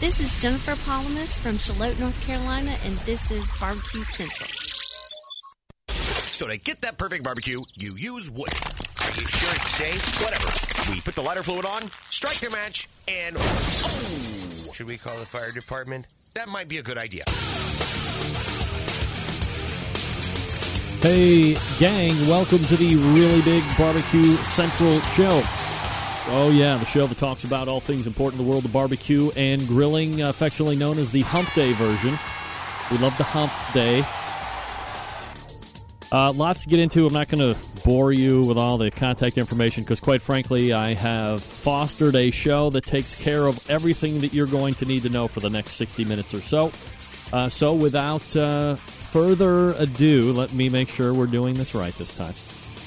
This is Jennifer Palamas from Charlotte, North Carolina, and this is Barbecue Central. So to get that perfect barbecue, you use wood. Are you sure it's safe? Whatever. We put the lighter fluid on, strike the match, and oh! Should we call the fire department? That might be a good idea. Hey, gang, welcome to the Really Big Barbecue Central Show. Oh, yeah, the show that talks about all things important in the world of barbecue and grilling, affectionately known as the Hump Day version. We love the Hump Day. Uh, lots to get into. I'm not going to bore you with all the contact information because, quite frankly, I have fostered a show that takes care of everything that you're going to need to know for the next 60 minutes or so. Uh, so, without uh, further ado, let me make sure we're doing this right this time.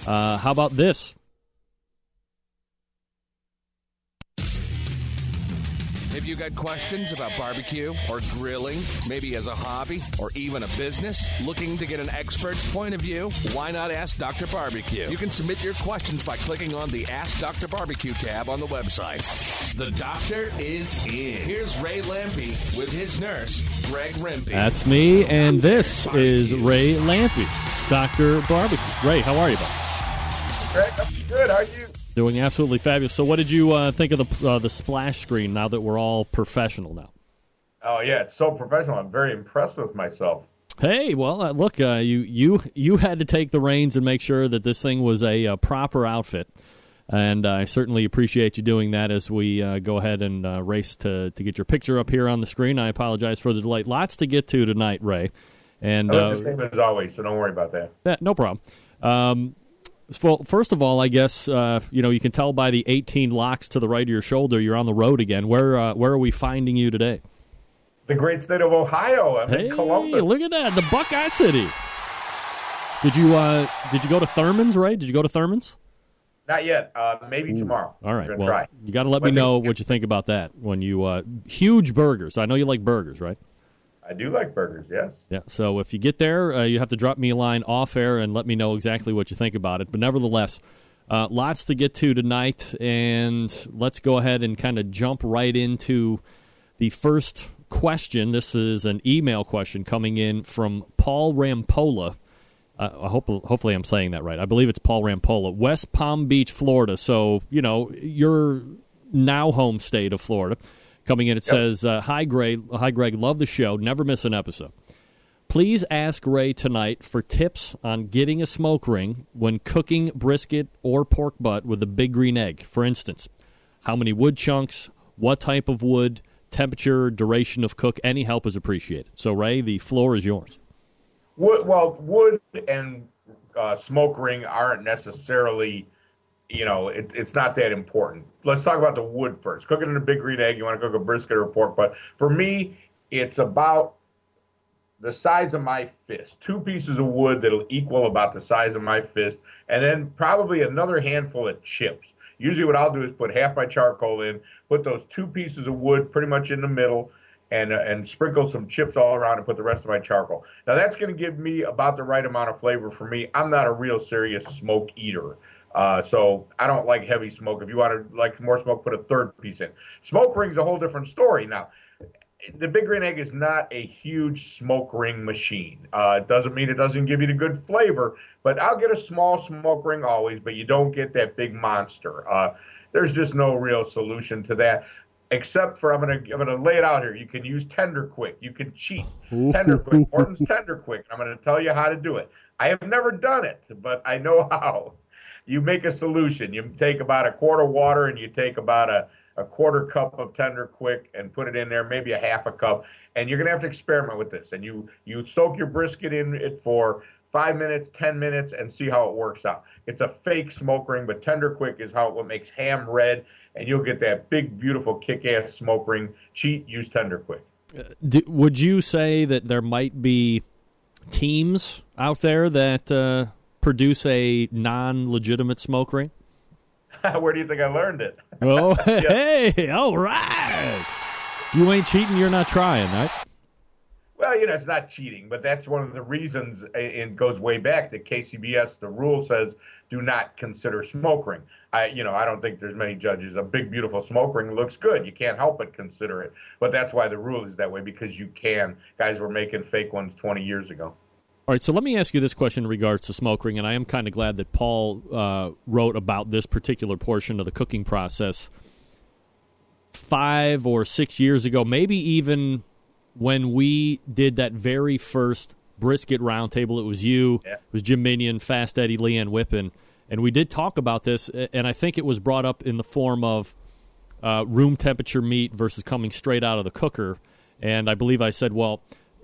Uh, how about this? Have you got questions about barbecue or grilling, maybe as a hobby or even a business? Looking to get an expert's point of view? Why not ask Dr. Barbecue? You can submit your questions by clicking on the Ask Dr. Barbecue tab on the website. The doctor is in. Here's Ray Lampe with his nurse, Greg Rempe. That's me, and this is Ray Lampe, Dr. Barbecue. Ray, how are you, bud? Greg, I'm good. How are you? Doing absolutely fabulous. So, what did you uh, think of the uh, the splash screen now that we're all professional now? Oh yeah, it's so professional. I'm very impressed with myself. Hey, well, uh, look, uh, you you you had to take the reins and make sure that this thing was a, uh, proper outfit, and I certainly appreciate you doing that as we uh, go ahead and uh, race to to get your picture up here on the screen. I apologize for the delay. Lots to get to tonight, Ray. And I look the same as always, so don't worry about that. Yeah, no problem. Um, well, first of all, I guess uh, you know you can tell by the 18 locks to the right of your shoulder you're on the road again. Where uh, where are we finding you today? The great state of Ohio. I'm hey, in Columbus. look at that, the Buckeye City. Did you uh, did you go to Thurman's? Right? Did you go to Thurman's? Not yet. Uh, maybe Ooh. tomorrow. All right. Well, try. you got to let me know what you think about that when you uh, huge burgers. I know you like burgers, right? I do like burgers, yes. Yeah. So if you get there, uh, you have to drop me a line off air and let me know exactly what you think about it. But nevertheless, uh, lots to get to tonight, and let's go ahead and kind of jump right into the first question. This is an email question coming in from Paul Rampola. Uh, I hope, hopefully, I'm saying that right. I believe it's Paul Rampola, West Palm Beach, Florida. So you know your now home state of Florida. Coming in, it yep. says, uh, "Hi, Greg. Hi, Greg. Love the show. Never miss an episode. Please ask Ray tonight for tips on getting a smoke ring when cooking brisket or pork butt with a big green egg. For instance, how many wood chunks, what type of wood, temperature, duration of cook. Any help is appreciated. So, Ray, the floor is yours. Wood, well, wood and uh, smoke ring aren't necessarily." You know, it, it's not that important. Let's talk about the wood first. Cooking in a big green egg, you want to cook a brisket or a pork butt. For me, it's about the size of my fist. Two pieces of wood that'll equal about the size of my fist, and then probably another handful of chips. Usually, what I'll do is put half my charcoal in, put those two pieces of wood pretty much in the middle, and uh, and sprinkle some chips all around and put the rest of my charcoal. Now that's going to give me about the right amount of flavor for me. I'm not a real serious smoke eater. Uh, so I don't like heavy smoke. If you want to like more smoke, put a third piece in. Smoke ring's a whole different story. Now, the big green egg is not a huge smoke ring machine. Uh, it doesn't mean it doesn't give you the good flavor, but I'll get a small smoke ring always, but you don't get that big monster. Uh, there's just no real solution to that. Except for I'm gonna I'm gonna lay it out here. You can use Tender Quick. You can cheat Tender Quick. Morton's Tender Quick. I'm gonna tell you how to do it. I have never done it, but I know how you make a solution. You take about a quart of water and you take about a, a quarter cup of Tender Quick and put it in there, maybe a half a cup, and you're gonna have to experiment with this. And you you soak your brisket in it for five minutes, ten minutes, and see how it works out. It's a fake smoke ring, but Tender Quick is how what makes ham red, and you'll get that big, beautiful, kick-ass smoke ring. Cheat, use Tender Quick. Uh, would you say that there might be teams out there that uh, produce a non-legitimate smoke ring? Where do you think I learned it? Oh, hey, all right. You ain't cheating. You're not trying, right? Well, you know, it's not cheating, but that's one of the reasons. It goes way back that KCBS. The rule says do not consider smoke ring. I, you know, I don't think there's many judges. A big, beautiful smoke ring looks good. You can't help but consider it. But that's why the rule is that way because you can. Guys were making fake ones 20 years ago. All right, so let me ask you this question in regards to smoke ring, and I am kind of glad that Paul uh, wrote about this particular portion of the cooking process five or six years ago, maybe even when we did that very first brisket roundtable. It was you, yeah. it was Jim Minion, Fast Eddie, Leanne Whippen, and we did talk about this. And I think it was brought up in the form of uh, room temperature meat versus coming straight out of the cooker. And I believe I said, well,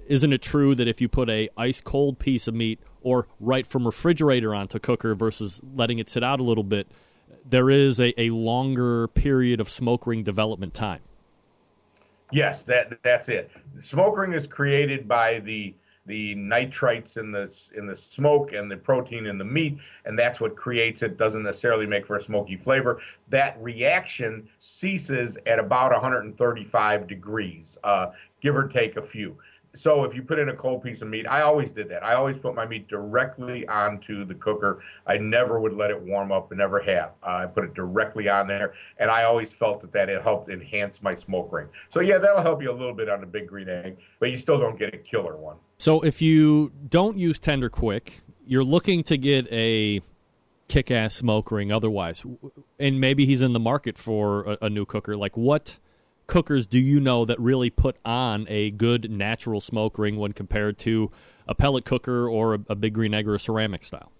isn't it true that if you put a ice cold piece of meat or right from refrigerator onto cooker versus letting it sit out a little bit, there is a, a longer period of smoke ring development time. Yes, that that's it. Smoke ring is created by the the nitrites in the in the smoke and the protein in the meat, and that's what creates it. Doesn't necessarily make for a smoky flavor. That reaction ceases at about 135 degrees, uh, give or take a few so if you put in a cold piece of meat, I always did that. I always put my meat directly onto the cooker. I never would let it warm up, and never have. Uh, I put it directly on there, and I always felt that that it helped enhance my smoke ring. So yeah, that'll help you a little bit on the big green egg, but you still don't get a killer one. So if you don't use Tender Quick, you're looking to get a kick-ass smoke ring otherwise, and maybe he's in the market for a, a new cooker. Like what? Cookers do you know that really put on a good natural smoke ring when compared to a pellet cooker or a, a big green egg or a ceramic style?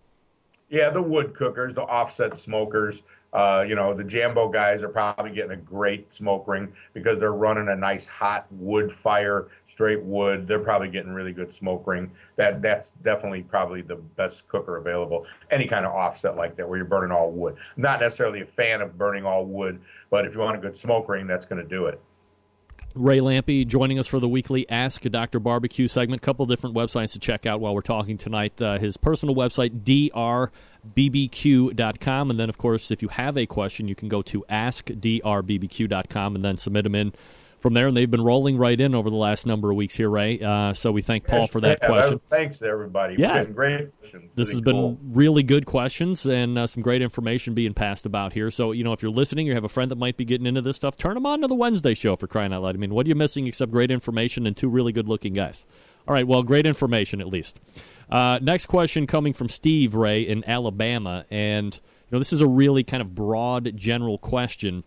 Yeah, the wood cookers, the offset smokers. Uh, you know, the Jambo guys are probably getting a great smoke ring because they're running a nice hot wood fire, straight wood. They're probably getting really good smoke ring. That that's definitely probably the best cooker available. Any kind of offset like that where you're burning all wood. not necessarily a fan of burning all wood, but if you want a good smoke ring, that's going to do it. Ray Lampe joining us for the weekly Ask a Dr. Barbecue segment. Couple different websites to check out while we're talking tonight. Uh, his personal website, drbbq.com. And then, of course, if you have a question, you can go to askdrbbq.com and then submit them in from there, and they've been rolling right in over the last number of weeks here, Ray. Uh, so we thank Paul for that yeah, question. Thanks, everybody. Yeah, great This has cool. been really good questions and uh, some great information being passed about here. So you know, if you're listening, you have a friend that might be getting into this stuff, turn them on to the Wednesday show for crying out loud. I mean, what are you missing except great information and two really good-looking guys? All right, well, great information at least. Uh, next question coming from Steve Ray in Alabama, and you know, this is a really kind of broad, general question,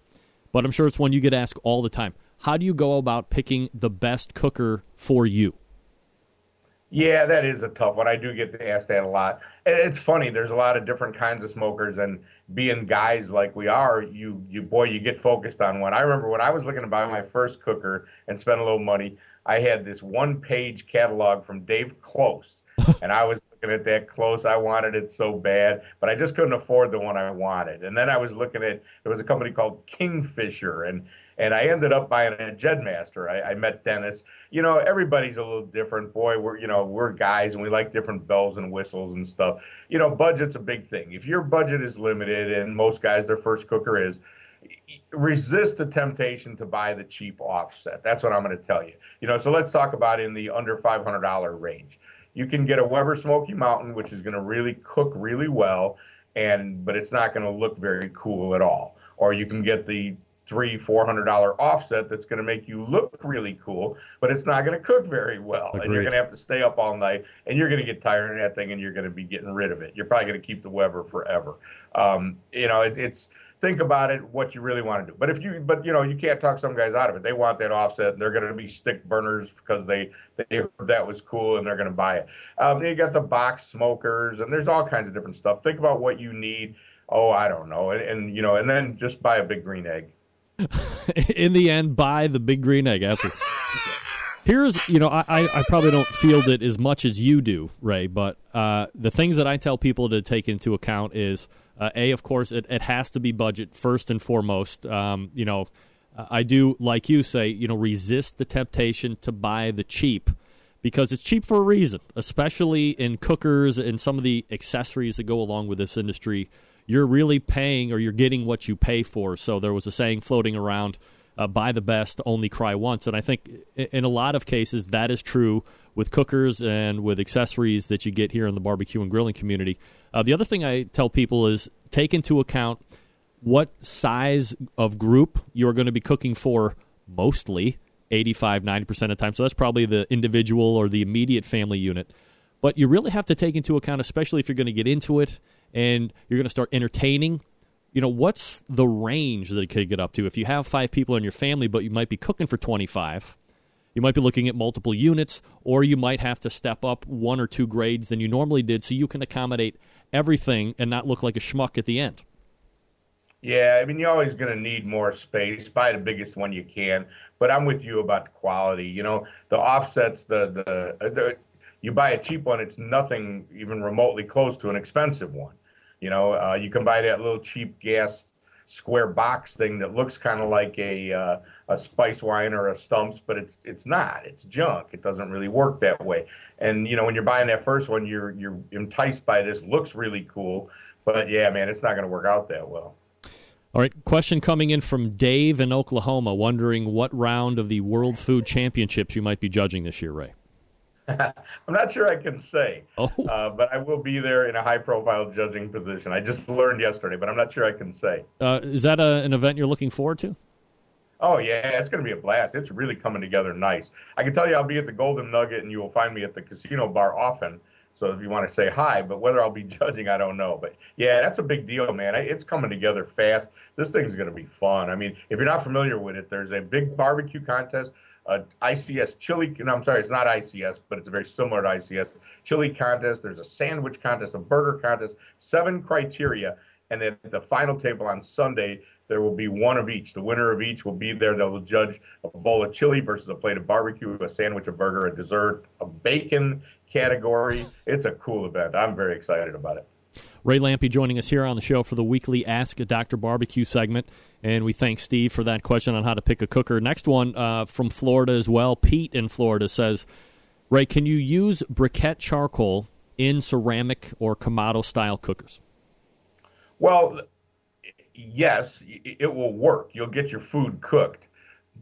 but I'm sure it's one you get asked all the time how do you go about picking the best cooker for you? Yeah, that is a tough one. I do get asked that a lot. It's funny. There's a lot of different kinds of smokers, and being guys like we are, you you boy, you get focused on one. I remember when I was looking to buy my first cooker and spend a little money, I had this one-page catalog from Dave Klose, and I was looking at that Klose. I wanted it so bad, but I just couldn't afford the one I wanted. And then I was looking at there was a company called Kingfisher, and and I ended up buying a Jedmaster. I, I met Dennis. You know, everybody's a little different. Boy, we're you know we're guys and we like different bells and whistles and stuff. You know, budget's a big thing. If your budget is limited, and most guys their first cooker is, resist the temptation to buy the cheap offset. That's what I'm going to tell you. You know, so let's talk about in the under $500 range. You can get a Weber Smoky Mountain, which is going to really cook really well, and but it's not going to look very cool at all. Or you can get the three four hundred dollar offset that's going to make you look really cool but it's not going to cook very well Agreed. and you're going to have to stay up all night and you're going to get tired of that thing and you're going to be getting rid of it. You're probably going to keep the weber forever. Um, you know it, it's think about it what you really want to do. But if you but you know you can't talk some guys out of it. They want that offset and they're going to be stick burners because they they heard that was cool and they're going to buy it. Um, you got the box smokers and there's all kinds of different stuff. Think about what you need. Oh i don't know. And, and you know and then just buy a big green egg in the end, buy the big green egg. Absolutely. Here's, you know, I, I probably don't field it as much as you do, Ray, but uh, the things that I tell people to take into account is uh, A, of course, it, it has to be budget first and foremost. Um, you know, I do, like you say, you know, resist the temptation to buy the cheap because it's cheap for a reason, especially in cookers and some of the accessories that go along with this industry you're really paying or you're getting what you pay for. So there was a saying floating around uh, buy the best, only cry once. And I think in a lot of cases that is true with cookers and with accessories that you get here in the barbecue and grilling community. Uh, the other thing I tell people is take into account what size of group you're going to be cooking for mostly 85 90% of the time so that's probably the individual or the immediate family unit but you really have to take into account especially if you're going to get into it and you're going to start entertaining you know what's the range that it could get up to if you have five people in your family but you might be cooking for 25 you might be looking at multiple units or you might have to step up one or two grades than you normally did so you can accommodate everything and not look like a schmuck at the end yeah, I mean, you're always going to need more space. Buy the biggest one you can. But I'm with you about the quality. You know, the offsets, the the, the you buy a cheap one, it's nothing even remotely close to an expensive one. You know, uh, you can buy that little cheap gas square box thing that looks kind of like a uh, a Spicewine or a stumps, but it's it's not. It's junk. It doesn't really work that way. And you know, when you're buying that first one, you're you're enticed by this. Looks really cool, but yeah, man, it's not going to work out that well. All right, question coming in from Dave in Oklahoma, wondering what round of the World Food Championships you might be judging this year, Ray. I'm not sure I can say, oh. uh, but I will be there in a high-profile judging position. I just learned yesterday, but I'm not sure I can say. Uh, is that a, an event you're looking forward to? Oh yeah, it's going to be a blast. It's really coming together nice. I can tell you, I'll be at the Golden Nugget, and you will find me at the casino bar often. So if you want to say hi, but whether I'll be judging, I don't know. But yeah, that's a big deal, man. It's coming together fast. This thing's going to be fun. I mean, if you're not familiar with it, there's a big barbecue contest, a ICS chili. No, I'm sorry, it's not ICS, but it's very similar to ICS chili contest. There's a sandwich contest, a burger contest, seven criteria, and at the final table on Sunday, there will be one of each. The winner of each will be there. They will judge a bowl of chili versus a plate of barbecue, a sandwich, a burger, a dessert, a bacon category. It's a cool event. I'm very excited about it. Ray Lampe joining us here on the show for the weekly Ask a Dr. Barbecue segment. And we thank Steve for that question on how to pick a cooker. Next one uh, from Florida as well. Pete in Florida says, Ray, can you use briquette charcoal in ceramic or Kamado style cookers? Well, yes, it will work. You'll get your food cooked,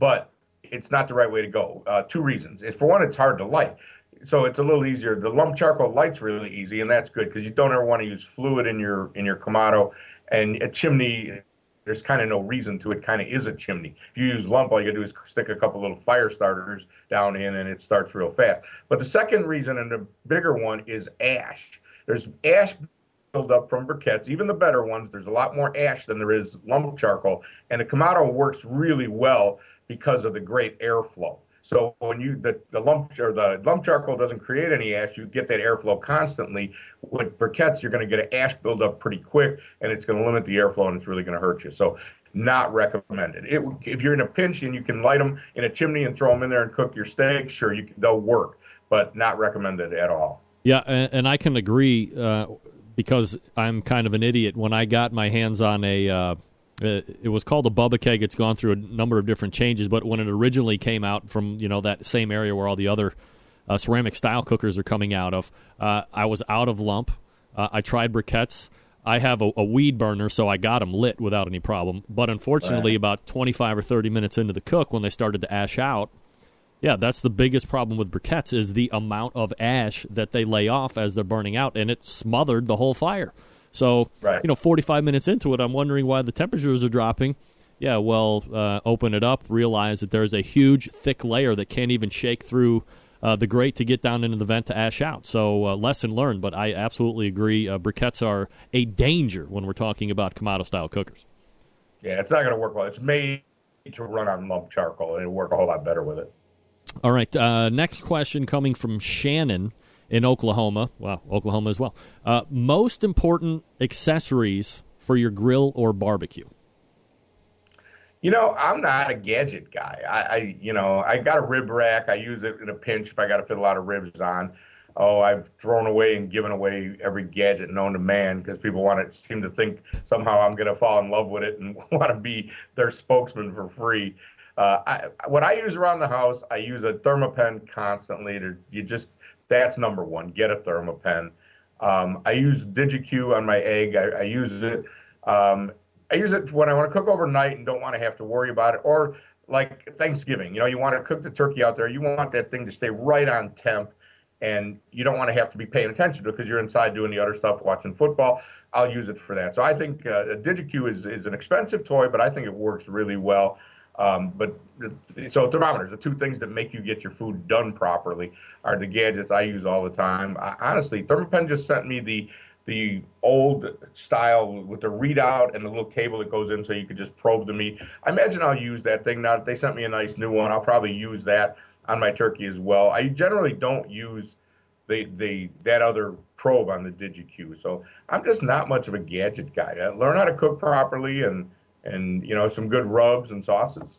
but it's not the right way to go. Uh, two reasons. For one, it's hard to light so it's a little easier. The lump charcoal light's really easy, and that's good because you don't ever want to use fluid in your in your Kamado. And a chimney, there's kind of no reason to. It kind of is a chimney. If you use lump, all you gotta do is stick a couple little fire starters down in, and it starts real fast. But the second reason, and the bigger one, is ash. There's ash buildup from briquettes, even the better ones. There's a lot more ash than there is lump charcoal, and the Kamado works really well because of the great airflow. So when you the, the lump or the lump charcoal doesn't create any ash, you get that airflow constantly. With briquettes, you're going to get an ash buildup pretty quick, and it's going to limit the airflow, and it's really going to hurt you. So not recommended. It, if you're in a pinch and you can light them in a chimney and throw them in there and cook your steak, sure, you they'll work, but not recommended at all. Yeah, and, and I can agree uh, because I'm kind of an idiot. When I got my hands on a uh, it was called a Bubba keg. It's gone through a number of different changes, but when it originally came out from you know that same area where all the other uh, ceramic style cookers are coming out of, uh, I was out of lump. Uh, I tried briquettes. I have a, a, weed burner, so I got them lit without any problem. But unfortunately, right. about 25 or 30 minutes into the cook, when they started to ash out, yeah, that's the biggest problem with briquettes is the amount of ash that they lay off as they're burning out, and it smothered the whole fire. So, right. you know, 45 minutes into it, I'm wondering why the temperatures are dropping. Yeah, well, uh, open it up, realize that there's a huge, thick layer that can't even shake through uh, the grate to get down into the vent to ash out. So, uh, lesson learned, but I absolutely agree. Uh, briquettes are a danger when we're talking about Kamado style cookers. Yeah, it's not going to work well. It's made to run on lump charcoal, and it'll work a whole lot better with it. All right, uh, next question coming from Shannon in Oklahoma. Well, Oklahoma as well. Uh, most important accessories for your grill or barbecue? You know, I'm not a gadget guy. I, I, you know, I got a rib rack. I use it in a pinch if I got to fit a lot of ribs on. Oh, I've thrown away and given away every gadget known to man because people want to seem to think somehow I'm going to fall in love with it and want to be their spokesman for free. Uh, I, what I use around the house, I use a Thermapen constantly. To, you just that's number one. Get a Thermapen. Um, I use DigiQ on my egg. I, I use it. Um, I use it when I want to cook overnight and don't want to have to worry about it. Or like Thanksgiving. You know, you want to cook the turkey out there. You want that thing to stay right on temp, and you don't want to have to be paying attention to it because you're inside doing the other stuff, watching football. I'll use it for that. So I think uh, DigiQ is is an expensive toy, but I think it works really well. Um, but so thermometers, the two things that make you get your food done properly, are the gadgets I use all the time. I, honestly, Thermapen just sent me the the old style with the readout and the little cable that goes in so you could just probe the meat. I imagine I'll use that thing. Now, if they sent me a nice new one, I'll probably use that on my turkey as well. I generally don't use the, the that other probe on the DigiQ. So I'm just not much of a gadget guy. I learn how to cook properly and and you know some good rubs and sauces.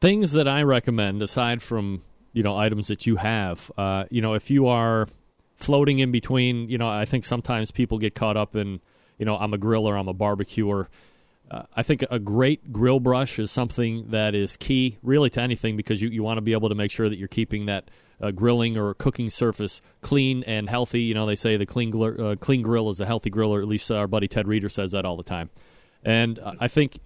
Things that I recommend aside from you know items that you have, uh, you know, if you are floating in between. You know, I think sometimes people get caught up in, you know, I'm a griller, I'm a barbecuer. Uh, I think a great grill brush is something that is key, really, to anything because you, you want to be able to make sure that you're keeping that uh, grilling or cooking surface clean and healthy. You know, they say the clean gl- uh, clean grill is a healthy grill, or at least our buddy Ted Reader says that all the time. And I think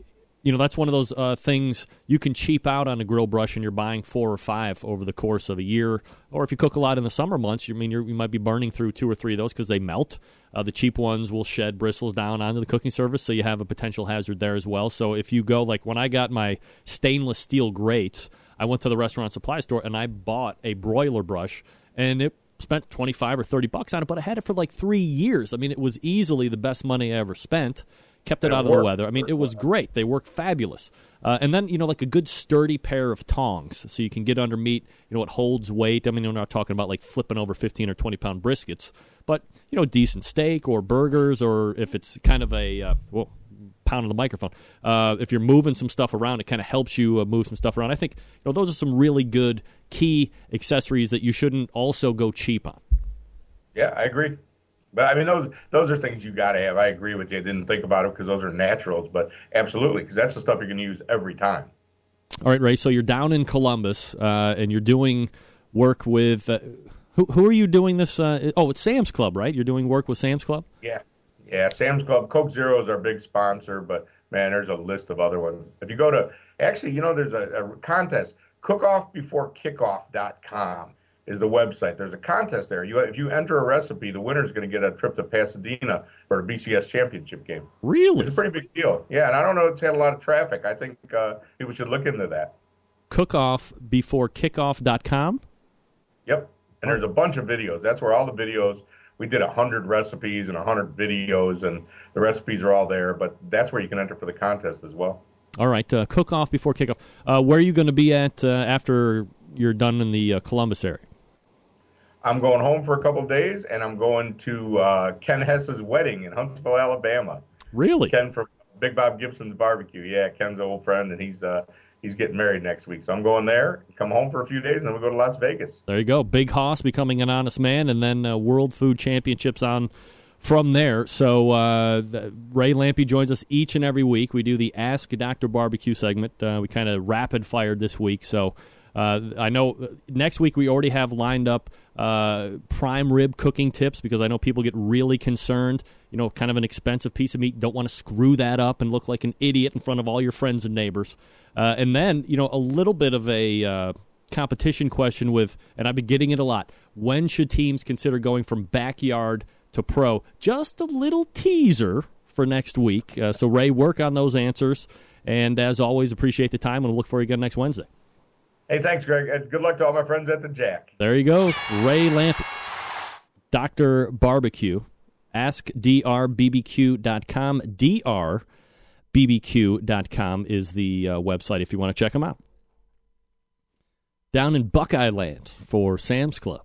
you know that's one of those uh, things you can cheap out on a grill brush and you're buying four or five over the course of a year. Or if you cook a lot in the summer months you mean you might be burning through two or three of those because they melt. Uh, the cheap ones will shed bristles down onto the cooking surface so you have a potential hazard there as well. So if you go like when i got my stainless steel grates i went to the restaurant supply store and i bought a broiler brush and it spent 25 or 30 bucks on it but i had it for like three years. I mean it was easily the best money i ever spent kept it, it out of the weather. I mean, it was great. They work fabulous. Uh, and then you know, like a good sturdy pair of tongs, so you can get under meat. You know, it holds weight. I mean, we're not talking about like flipping over fifteen or twenty pound briskets, but you know, decent steak or burgers, or if it's kind of a uh, well, pound on the microphone. Uh, if you're moving some stuff around, it kind of helps you uh, move some stuff around. I think you know those are some really good key accessories that you shouldn't also go cheap on. Yeah, I agree. But I mean, those those are things you got to have. I agree with you. I didn't think about it because those are naturals, but absolutely, because that's the stuff you're going to use every time. All right, Ray. So you're down in Columbus, uh, and you're doing work with. Uh, who, who are you doing this? Uh, oh, it's Sam's Club, right? You're doing work with Sam's Club. Yeah, yeah. Sam's Club. Coke Zero is our big sponsor, but man, there's a list of other ones. If you go to, actually, you know, there's a, a contest. Cookoffbeforekickoff.com is the website. There's a contest there. You, if you enter a recipe, the winner is going to get a trip to Pasadena for a BCS championship game. Really? It's a pretty big deal. Yeah, and I don't know. It's had a lot of traffic. I think uh, people should look into that. Cookoffbeforekickoff.com. Yep, and there's a bunch of videos. That's where all the videos. We did a hundred recipes and a hundred videos, and the recipes are all there. But that's where you can enter for the contest as well. All right, uh, cook off before kickoff. Uh, where are you going to be at uh, after you're done in the uh, Columbus area? I'm going home for a couple days, and I'm going to uh, Ken Hess's wedding in Huntsville, Alabama. Really? Ken from Big Bob Gibson's barbecue. Yeah, Ken's an old friend, and he's uh, he's getting married next week. So I'm going there, come home for a few days, and then we go to Las Vegas. There you go. Big Hoss becoming an honest man, and then uh, World Food Championships on from there. So uh, Ray Lampe joins us each and every week. We do the Ask Dr. Barbecue segment. Uh, we kind of rapid fired this week, so uh, I know uh, next week we already have lined up uh, prime rib cooking tips because I know people get really concerned. You know, kind of an expensive piece of meat. Don't want to screw that up and look like an idiot in front of all your friends and neighbors. Uh, and then, you know, a little bit of a uh, competition question with, and I've been getting it a lot. When should teams consider going from backyard to pro? Just a little teaser for next week. Uh, so, Ray, work on those answers. And as always, appreciate the time, and we'll look for you again next Wednesday. Hey, thanks, Greg. And good luck to all my friends at the Jack. There you go. Ray Lampe, Dr. Barbecue. AskDRBBQ.com. DRBBQ.com is the uh, website if you want to check them out. Down in Buckeye Land for Sam's Club.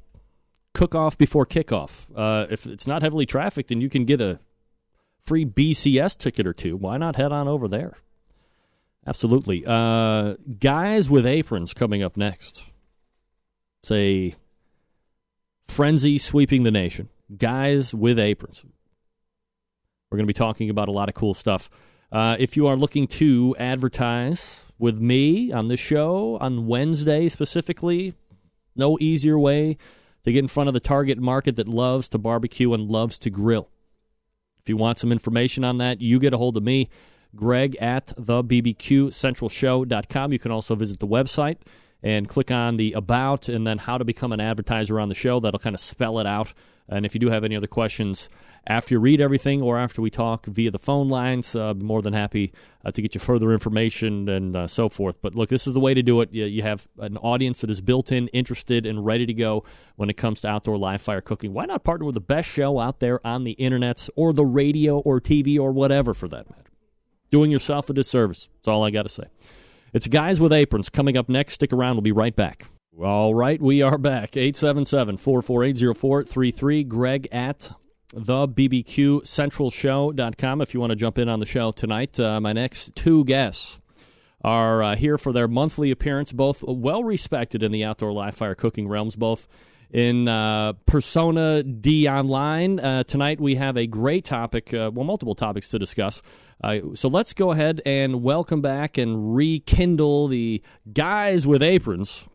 Cook off before kickoff. Uh, if it's not heavily trafficked and you can get a free BCS ticket or two, why not head on over there? Absolutely. Uh, guys with aprons coming up next. It's a frenzy sweeping the nation. Guys with aprons. We're going to be talking about a lot of cool stuff. Uh, if you are looking to advertise with me on the show on Wednesday specifically, no easier way to get in front of the target market that loves to barbecue and loves to grill. If you want some information on that, you get a hold of me greg at the bbqcentralshow.com. You can also visit the website and click on the About and then how to become an advertiser on the show. That'll kind of spell it out. And if you do have any other questions after you read everything or after we talk via the phone lines, uh, more than happy uh, to get you further information and uh, so forth. But look, this is the way to do it. You, you have an audience that is built in, interested, and ready to go when it comes to outdoor live fire cooking. Why not partner with the best show out there on the internet or the radio or TV or whatever for that matter? Doing yourself a disservice. That's all I got to say. It's Guys with Aprons coming up next. Stick around. We'll be right back. All right, we are back. 877 448 0433. Greg at the BBQ Central Show.com if you want to jump in on the show tonight. Uh, my next two guests are uh, here for their monthly appearance, both well respected in the outdoor live fire cooking realms, both in uh, Persona D Online. Uh, tonight we have a great topic, uh, well, multiple topics to discuss. Uh, so let's go ahead and welcome back and rekindle the guys with aprons.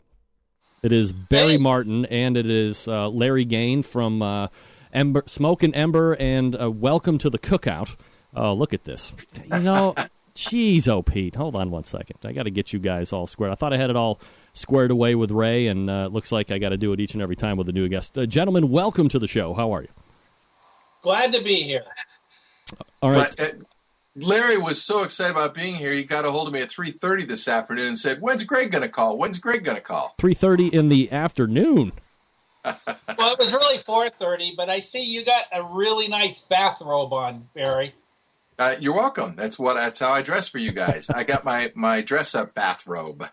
It is Barry Martin and it is uh, Larry Gaian from uh, Ember, Smoke and Ember, and welcome to the cookout. Oh, look at this. You know, jeez, oh, Pete. Hold on one second. I got to get you guys all squared. I thought I had it all squared away with Ray, and uh, it looks like I got to do it each and every time with a new guest. Uh, gentlemen, welcome to the show. How are you? Glad to be here. All right. But, uh, Larry was so excited about being here. He got a hold of me at three thirty this afternoon and said, "When's Greg going to call? When's Greg going to call?" Three thirty in the afternoon. well, it was really four thirty, but I see you got a really nice bathrobe on, Barry. Uh, you're welcome. That's what. That's how I dress for you guys. I got my my dress up bathrobe.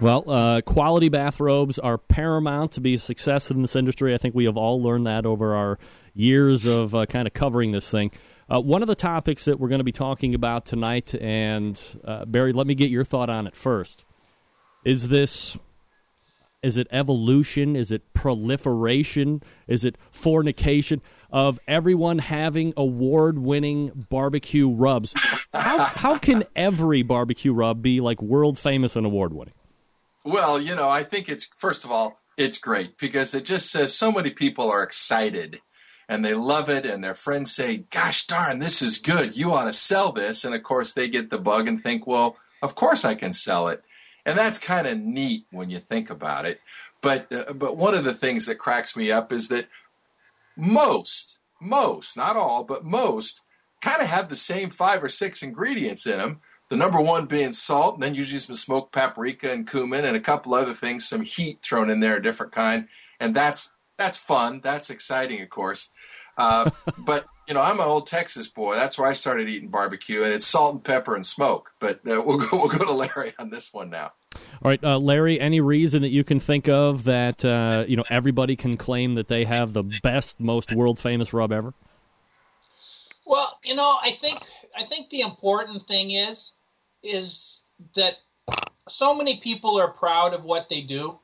Well, uh, quality bathrobes are paramount to be a success in this industry. I think we have all learned that over our years of uh, kind of covering this thing. Uh, one of the topics that we're going to be talking about tonight, and uh, Barry, let me get your thought on it first. Is this is it evolution? Is it proliferation? Is it fornication of everyone having award winning barbecue rubs? How, how can every barbecue rub be like world famous and award winning? Well, you know, I think it's first of all, it's great because it just says so many people are excited and they love it and their friends say, "Gosh darn, this is good. You ought to sell this." And of course, they get the bug and think, "Well, of course I can sell it." And that's kind of neat when you think about it. But uh, but one of the things that cracks me up is that most most, not all, but most kind of have the same five or six ingredients in them the number one being salt, and then usually some smoked paprika and cumin and a couple other things, some heat thrown in there, a different kind, and that's that's fun. That's exciting, of course. Uh, but you know, I'm an old Texas boy. That's where I started eating barbecue, and it's salt and pepper and smoke. But uh, we'll go we'll go to Larry on this one now. All right, uh, Larry. Any reason that you can think of that uh, you know everybody can claim that they have the best, most world famous rub ever? Well, you know, I think I think the important thing is is that so many people are proud of what they do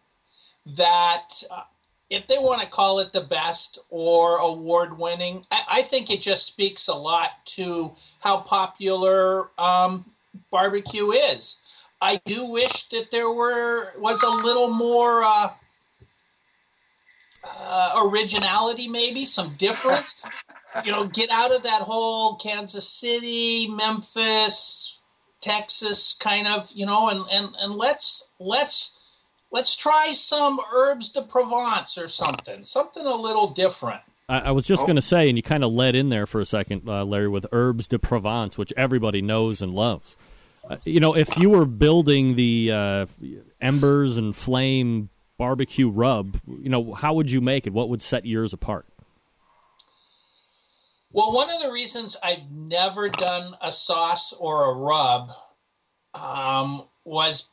that uh, if they want to call it the best or award winning, I, I, think it just speaks a lot to how popular um, barbecue is. I do wish that there were was a little more uh, uh, originality, maybe some difference. you know, get out of that whole Kansas City, Memphis, Texas kind of, you know, and, and, and let's let's let's try some herbes de Provence or something, something a little different. I, I was just oh. going to say, and you kind of led in there for a second, uh, Larry, with herbes de Provence, which everybody knows and loves. Uh, you know, if you were building the uh, embers and flame barbecue rub, you know, how would you make it? What would set yours apart? Well, one of the reasons I've never done a sauce or a rub um, was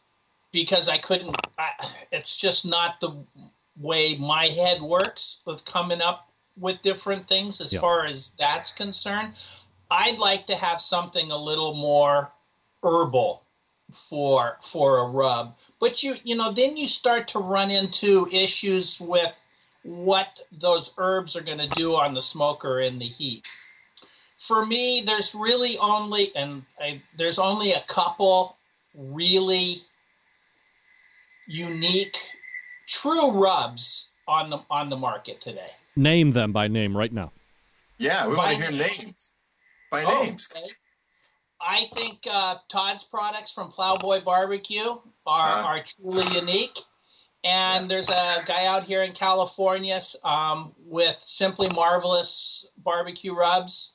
because I couldn't. I, it's just not the way my head works with coming up with different things as far as that's concerned. I'd like to have something a little more herbal for for a rub. But you you know then you start to run into issues with what those herbs are going to do on the smoker in the heat. For me, there's really only and I, there's only a couple really unique, true rubs on the on the market today. Name them by name right now. Yeah, we want to hear name. names by oh, names. Okay. I think uh, Todd's products from Plowboy Barbecue are, Uh-huh. are truly unique. And there's a guy out here in California um, with Simply Marvelous barbecue rubs,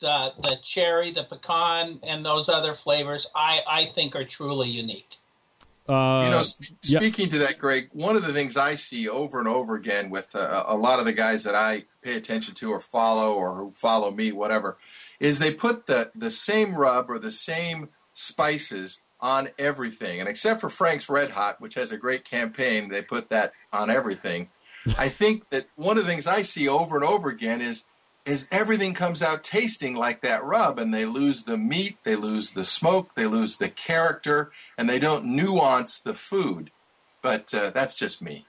the the cherry, the pecan, and those other flavors. I, I think are truly unique. Uh, you know, sp- speaking to that, Greg, one of the things I see over and over again with uh, a lot of the guys that I pay attention to or follow or who follow me, whatever, is they put the, the same rub or the same spices on everything. And except for Frank's Red Hot, which has a great campaign, they put that on everything. I think that one of the things I see over and over again is is everything comes out tasting like that rub and they lose the meat, they lose the smoke, they lose the character, and they don't nuance the food. But uh, that's just me.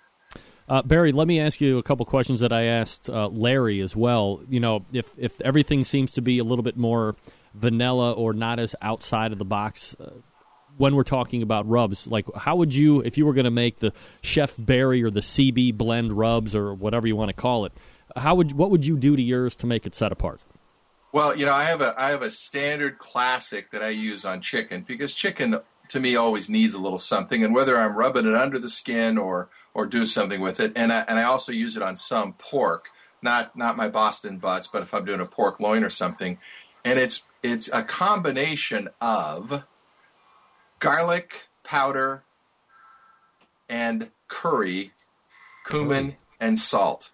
Uh, Barry, let me ask you a couple questions that I asked uh, Larry as well. You know, if if everything seems to be a little bit more vanilla or not as outside of the box, uh, when we're talking about rubs, like how would you, if you were going to make the Chef Barry or the CB blend rubs or whatever you want to call it, how would what would you do to yours to make it set apart? Well, you know, I have a I have a standard classic that I use on chicken because chicken to me always needs a little something, and whether I'm rubbing it under the skin or or do something with it, and I, and I also use it on some pork, not not my Boston butts, but if I'm doing a pork loin or something, and it's it's a combination of garlic powder and curry, cumin, and salt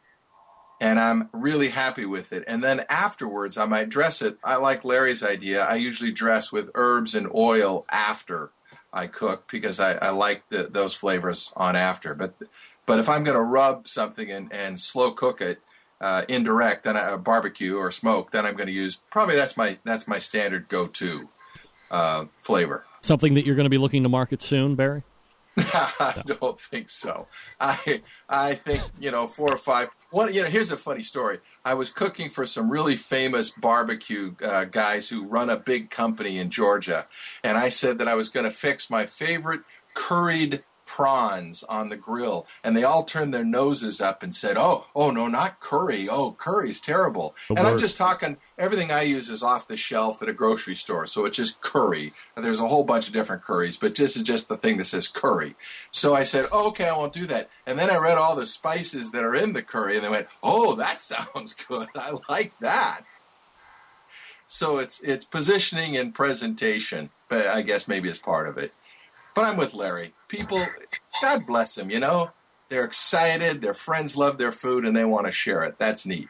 and I'm really happy with it. And then afterwards, I might dress it. I like Larry's idea. I usually dress with herbs and oil after I cook because I, I like the, those flavors on after. But but if I'm going to rub something and, and slow cook it uh, indirect, then I, barbecue or smoke, then I'm going to use probably that's my that's my standard go to uh, flavor. Something that you're going to be looking to market soon, Barry? I don't think so. I I think you know four or five. One, you know, here's a funny story. I was cooking for some really famous barbecue uh, guys who run a big company in Georgia, and I said that I was going to fix my favorite curried prawns on the grill, and they all turned their noses up and said, "Oh, oh no, not curry. Oh, curry's terrible." The and I'm just talking. Everything I use is off the shelf at a grocery store, so it's just curry. And there's a whole bunch of different curries, but this is just the thing that says curry. So I said, oh, "Okay, I won't do that." And then I read all the spices that are in the curry, and they went, "Oh, that sounds good. I like that." So it's it's positioning and presentation, but I guess maybe it's part of it. But I'm with Larry. People, God bless them. You know, they're excited. Their friends love their food, and they want to share it. That's neat.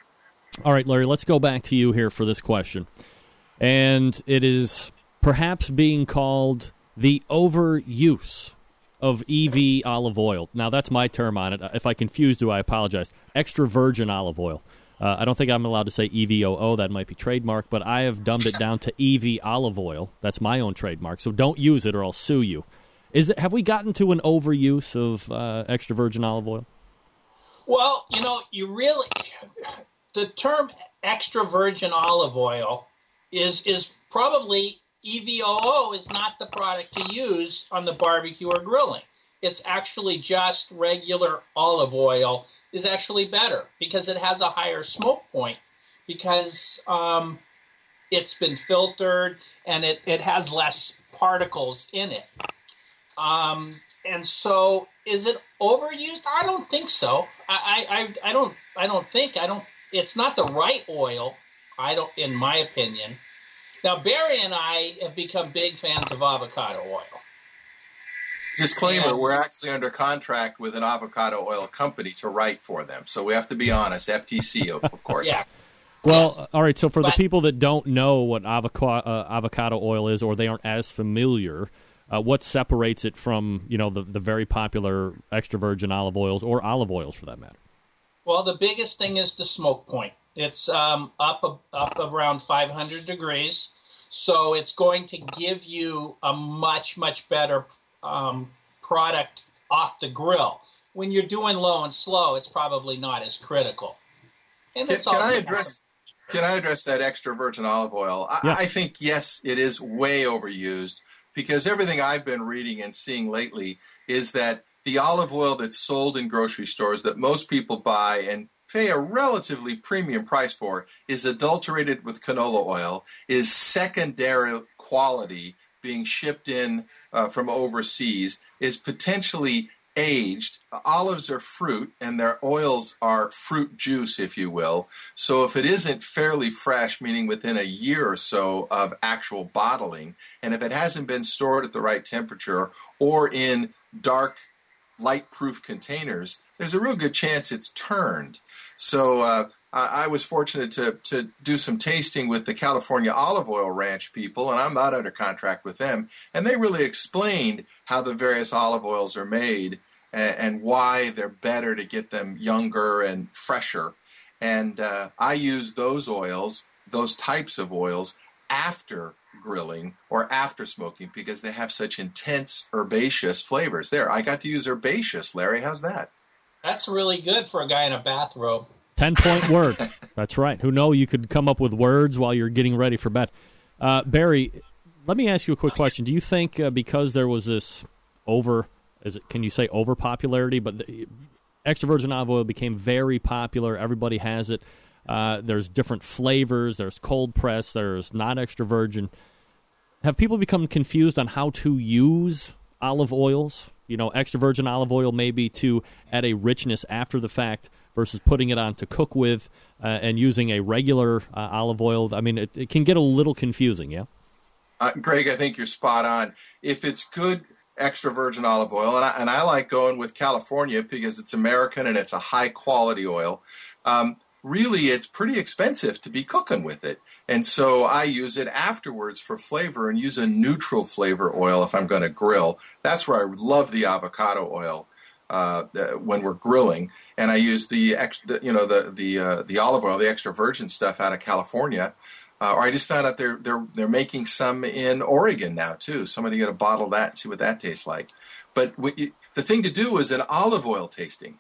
All right, Larry, let's go back to you here for this question. And it is perhaps being called the overuse of EV olive oil. Now, that's my term on it. If I confused you, I apologize. Extra virgin olive oil. Uh, I don't think I'm allowed to say EVOO. That might be trademark, but I have dumbed it down to EV olive oil. That's my own trademark. So don't use it or I'll sue you. Is it, have we gotten to an overuse of uh, extra virgin olive oil? Well, you know, you really the term extra virgin olive oil is is probably EVOO is not the product to use on the barbecue or grilling. It's actually just regular olive oil is actually better because it has a higher smoke point because um, it's been filtered and it, it has less particles in it. Um, and so is it overused? I don't think so. I, I, I, I don't I don't think I don't it's not the right oil, I don't in my opinion. Now Barry and I have become big fans of avocado oil. Disclaimer: Yeah. We're actually under contract with an avocado oil company to write for them, so we have to be honest. FTC, of, of course. Yeah. Well, Yes. all right. So for the people that don't know what avocado uh, avocado oil is, or they aren't as familiar, uh, what separates it from you know the the very popular extra virgin olive oils or olive oils for that matter? Well, the biggest thing is the smoke point. It's um, up up around 500 degrees, so it's going to give you a much much better um, product off the grill. When you're doing low and slow, it's probably not as critical. And Can, it's can I address? Can I address that extra virgin olive oil? I, Yeah. I think yes, it is way overused because everything I've been reading and seeing lately is that the olive oil that's sold in grocery stores that most people buy and pay a relatively premium price for, is adulterated with canola oil, is secondary quality being shipped in uh, from overseas, is potentially aged. Olives are fruit, and their oils are fruit juice, if you will. So if it isn't fairly fresh, meaning within a year or so of actual bottling, and if it hasn't been stored at the right temperature or in dark, light proof containers, there's a real good chance it's turned. So uh, I was fortunate to, to do some tasting with the California Olive Oil Ranch people, and I'm not under contract with them. And they really explained how the various olive oils are made and, and why they're better to get them younger and fresher. And uh, I use those oils, those types of oils, after grilling or after smoking because they have such intense herbaceous flavors. There, I got to use herbaceous, Larry. How's that? That's really good for a guy in a bathrobe. 10 point word. That's right. Who know you could come up with words while you're getting ready for bed. Uh, Barry, let me ask you a quick question. Do you think uh, because there was this over, is it, can you say over popularity, but the, extra virgin olive oil became very popular. Everybody has it. Uh, there's different flavors. There's cold press. There's not extra virgin. Have people become confused on how to use olive oils? You know, extra virgin olive oil maybe to add a richness after the fact versus putting it on to cook with uh, and using a regular uh, olive oil. I mean, it, it, can get a little confusing, yeah? Uh, Greg, I think you're spot on. If it's good extra virgin olive oil, and I, and I like going with California because it's American and it's a high quality oil. Um, really it's pretty expensive to be cooking with it. And so I use it afterwards for flavor and use a neutral flavor oil if I'm going to grill. That's where I love the avocado oil uh, when we're grilling. And I use the, ex- the you know the the uh, the olive oil, the extra virgin stuff out of California. Uh, or I just found out they're they're they're making some in Oregon now too. Somebody got a bottle of that and see what that tastes like. But you, the thing to do is an olive oil tasting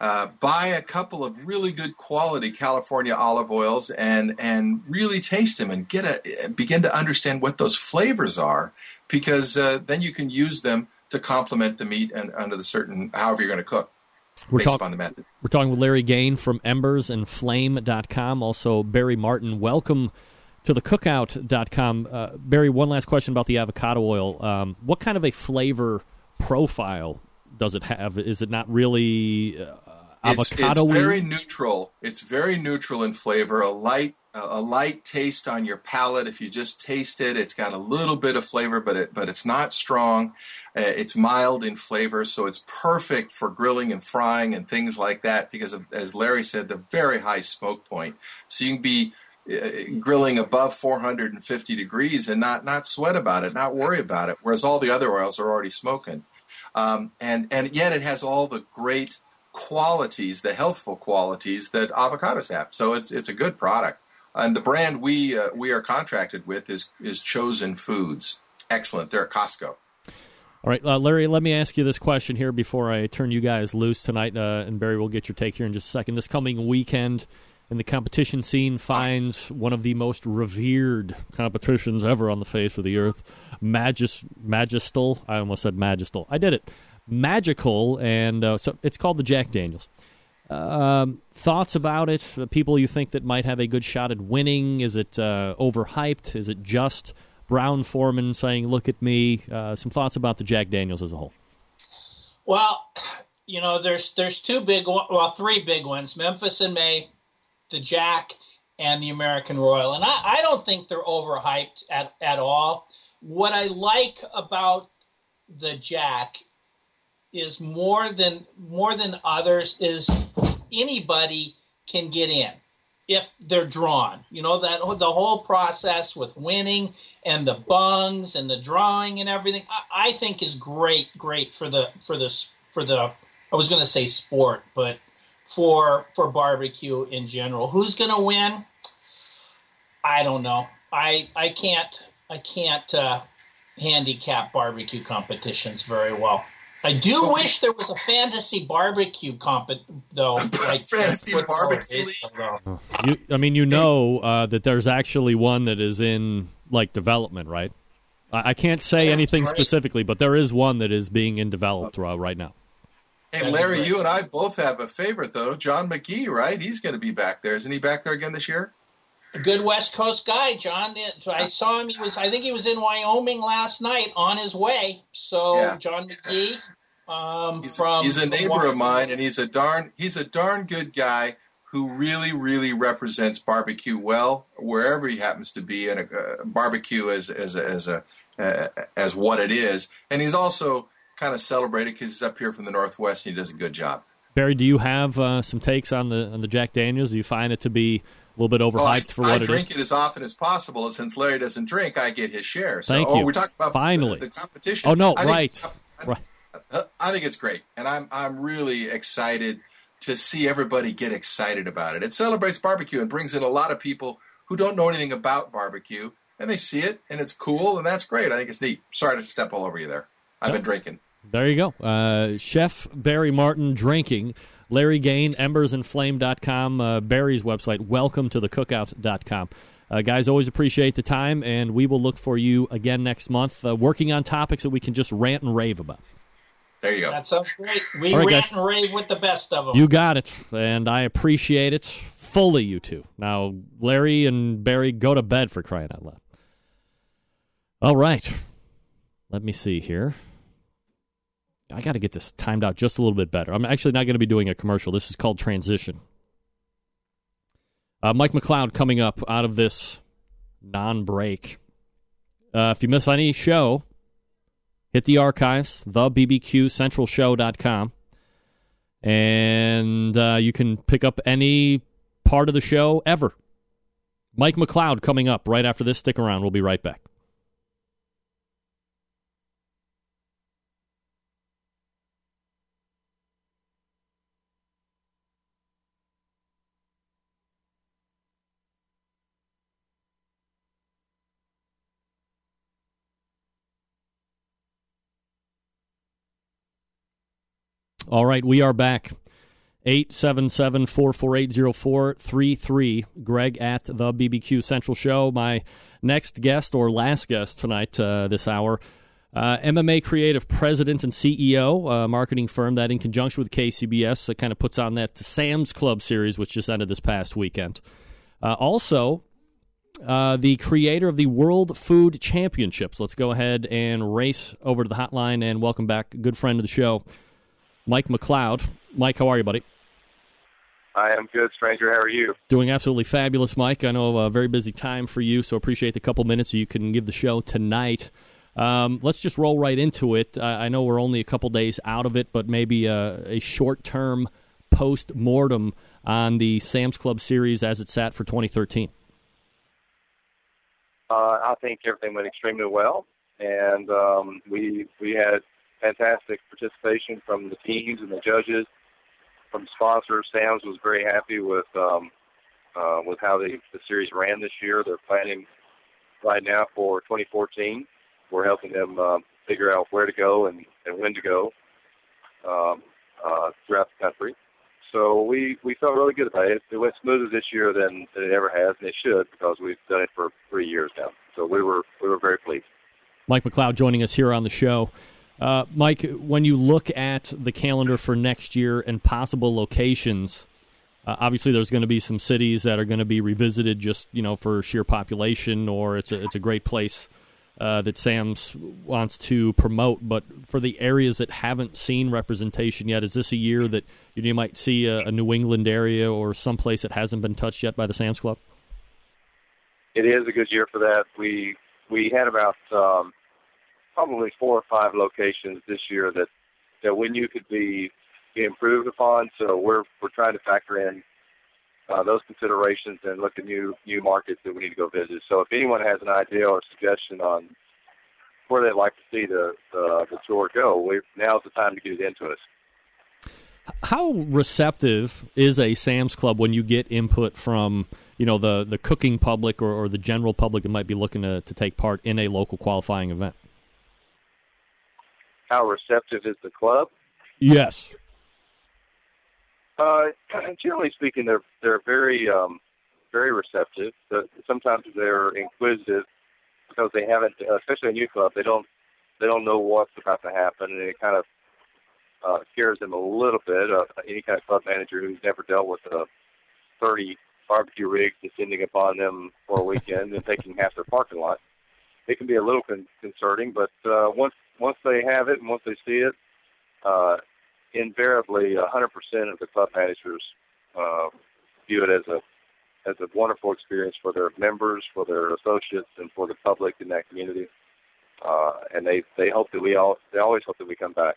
uh, buy a couple of really good quality California olive oils and and really taste them and get a begin to understand what those flavors are because uh, then you can use them to complement the meat and under the certain however you're going to cook. We're, talk- we're talking with Larry Gaian from Embers and Flame.com. Also, Barry Martin. Welcome to the cookout.com. Uh, Barry, one last question about the avocado oil. Um, what kind of a flavor profile does it have? Is it not really uh, avocado. It's, it's very neutral. It's very neutral in flavor. A light a light taste on your palate. If you just taste it, it's got a little bit of flavor, but it but it's not strong. Uh, it's mild in flavor, so it's perfect for grilling and frying and things like that. Because of, as Larry said, the very high smoke point, so you can be grilling above 450 degrees and not not sweat about it, not worry about it. Whereas all the other oils are already smoking, um, and and yet it has all the great qualities, the healthful qualities that avocados have. So it's it's a good product. And the brand we uh, we are contracted with is is Chosen Foods. Excellent. They're at Costco. All right, uh, Larry. Let me ask you this question here before I turn you guys loose tonight, uh, and Barry will get your take here in just a second. This coming weekend, in the competition scene, finds one of the most revered competitions ever on the face of the earth, Magis Magistel. I almost said magistal. I did it magical, and uh, so it's called the Jack Daniels. Um, thoughts about it? The People you think that might have a good shot at winning? Is it uh, overhyped? Is it just Brown-Forman saying, "Look at me"? Uh, some thoughts about the Jack Daniels as a whole. Well, you know, there's there's two big, well, three big ones: Memphis in May, the Jack, and the American Royal. And I, I don't think they're overhyped at at all. What I like about the Jack is more than more than others is anybody can get in if they're drawn. You know that the whole process with winning and the bungs and the drawing and everything. I, I think is great, great for the for this for the. I was going to say sport, but for for barbecue in general. Who's going to win? I don't know. I I can't I can't uh, handicap barbecue competitions very well. I do wish there was a fantasy barbecue comp, though. Like fantasy barbecue. You, I mean, you know uh, that there's actually one that is in like development, right? I, I can't say yeah, anything right. specifically, but there is one that is being in developed uh, right now. Hey, Larry, you and I both have a favorite though, John McGee, right? He's going to be back there, isn't he? Back there again this year? A good West Coast guy, John. I saw him. He was. I think he was in Wyoming last night on his way. So Yeah. John McGee. Um, He's, from he's a from neighbor of mine, and he's a darn he's a darn good guy who really really represents barbecue well wherever he happens to be, and uh, barbecue as as a, as a uh, as what it is. And he's also kind of celebrated because he's up here from the northwest, and he does a good job. Barry, do you have uh, some takes on the on the Jack Daniels? Do you find it to be a little bit overhyped Oh, I, for I what it is? drink it as often as possible, and since Larry doesn't drink, I get his share. So, Thank oh, you. we're talking about Finally. the, the competition. Oh no, I right, I- right. I think it's great, and I'm I'm really excited to see everybody get excited about it. It celebrates barbecue and brings in a lot of people who don't know anything about barbecue, and they see it, and it's cool, and that's great. I think it's neat. Sorry to step all over you there. I've been drinking. There you go. Uh, Chef Barry Martin drinking. Larry Gaian, embersandflame.com, uh, Barry's website, welcome to the cookout.com. Uh, guys, always appreciate the time, and we will look for you again next month, uh, working on topics that we can just rant and rave about. There you go. That sounds great. We All right, rant guys. and rave with the best of them. You got it, and I appreciate it fully, you two. Now, Larry and Barry, go to bed for crying out loud. All right. Let me see here. I got to get this timed out just a little bit better. I'm actually not going to be doing a commercial. This is called Transition. Uh, Mike McLeod coming up out of this non break. Uh, if you miss any show, hit the archives, thebbqcentralshow.com and uh, you can pick up any part of the show ever. Mike McLeod coming up right after this. Stick around. We'll be right back. All right, we are back. 877 448 0433. Greg at the BBQ Central Show. My next guest or last guest tonight, uh, this hour, uh, MMA creative president and CEO, a marketing firm that, in conjunction with KCBS, uh, kind of puts on that Sam's Club series, which just ended this past weekend. Uh, also, uh, the creator of the World Food Championships. Let's go ahead and race over to the hotline and welcome back good friend of the show, Mike McLeod. Mike, how are you, buddy? I am good, stranger. How are you? Doing absolutely fabulous, Mike. I know a very busy time for you, so appreciate the couple minutes you can give the show tonight. Um, let's just roll right into it. I, I know we're only a couple days out of it, but maybe a, a short term post mortem on the Sam's Club series as it sat for 2013. Uh, I think everything went extremely well, and um, we we had fantastic participation from the teams and the judges, from sponsors. Sam's was very happy with um, uh, with how the, the series ran this year. They're planning right now for 2014. We're helping them uh, figure out where to go and, and when to go um, uh, throughout the country. So we, we felt really good about it. It went smoother this year than, than it ever has, and it should because we've done it for three years now. So we were we were very pleased. Mike McLeod joining us here on the show. Uh, Mike, when you look at the calendar for next year and possible locations, uh, obviously there's going to be some cities that are going to be revisited just you know for sheer population, or it's a it's a great place uh, that Sam's wants to promote. But for the areas that haven't seen representation yet, is this a year that you might see a, a New England area or someplace that hasn't been touched yet by the Sam's Club? It is a good year for that. We we had about um, probably four or five locations this year that that we knew could be, improved upon. So we're we're trying to factor in uh, those considerations and look at new new markets that we need to go visit. So if anyone has an idea or suggestion on where they'd like to see the the, the tour go, we now's the time to get it into us. How receptive is a Sam's Club when you get input from you know the the cooking public or, or the general public that might be looking to, to take part in a local qualifying event? How receptive is the club? Yes. Uh, generally speaking, they're they're very um, very receptive. The, sometimes they're inquisitive because they haven't, especially a new club, they don't they don't know what's about to happen, and it kind of uh, scares them a little bit. Uh, any kind of club manager who's never dealt with a 30 barbecue rigs descending upon them for a weekend and taking half their parking lot, it can be a little con- concerning. But uh, once once they have it and once they see it, uh, invariably 100% of the club managers uh, view it as a as a wonderful experience for their members, for their associates, and for the public in that community. Uh, and they they hope that we all they always hope that we come back.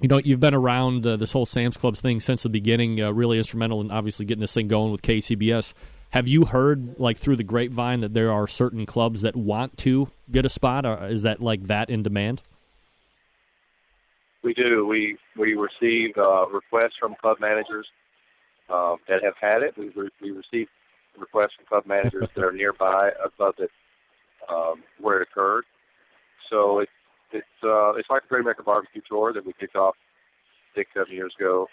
You know, you've been around uh, this whole Sam's Clubs thing since the beginning. Uh, really instrumental in obviously getting this thing going with KCBS. Have you heard, like through the grapevine, that there are certain clubs that want to get a spot? Or is that like that in demand? We do. We we receive uh, requests from club managers uh, that have had it. We re- we receive requests from club managers that are nearby a club that um, where it occurred. So it's it's uh, it's like the Great American Barbecue Tour that we kicked off six seven years ago.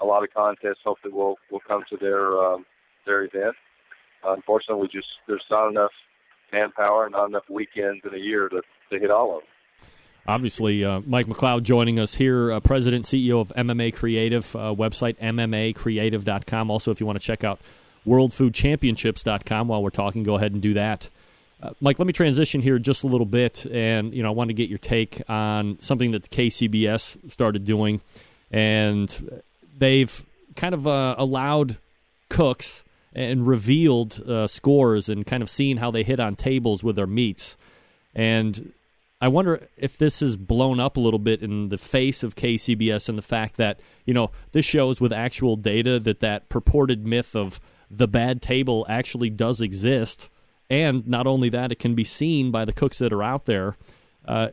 A lot of contests hopefully will will come to their um, their event. Unfortunately, we just there's not enough manpower, not enough weekends in a year to to hit all of them. Obviously, uh, Mike McLeod joining us here, uh, President CEO of MMA Creative, uh, website mmacreative.com. Also, if you want to check out worldfoodchampionships.com while we're talking, go ahead and do that. Uh, Mike, let me transition here just a little bit, and you know, I want to get your take on something that the KCBS started doing, and they've kind of uh, allowed cooks and revealed uh, scores and kind of seeing how they hit on tables with their meats, and I wonder if this is blown up a little bit in the face of KCBS and the fact that you know this shows with actual data that that purported myth of the bad table actually does exist and not only that, it can be seen by the cooks that are out there. Uh,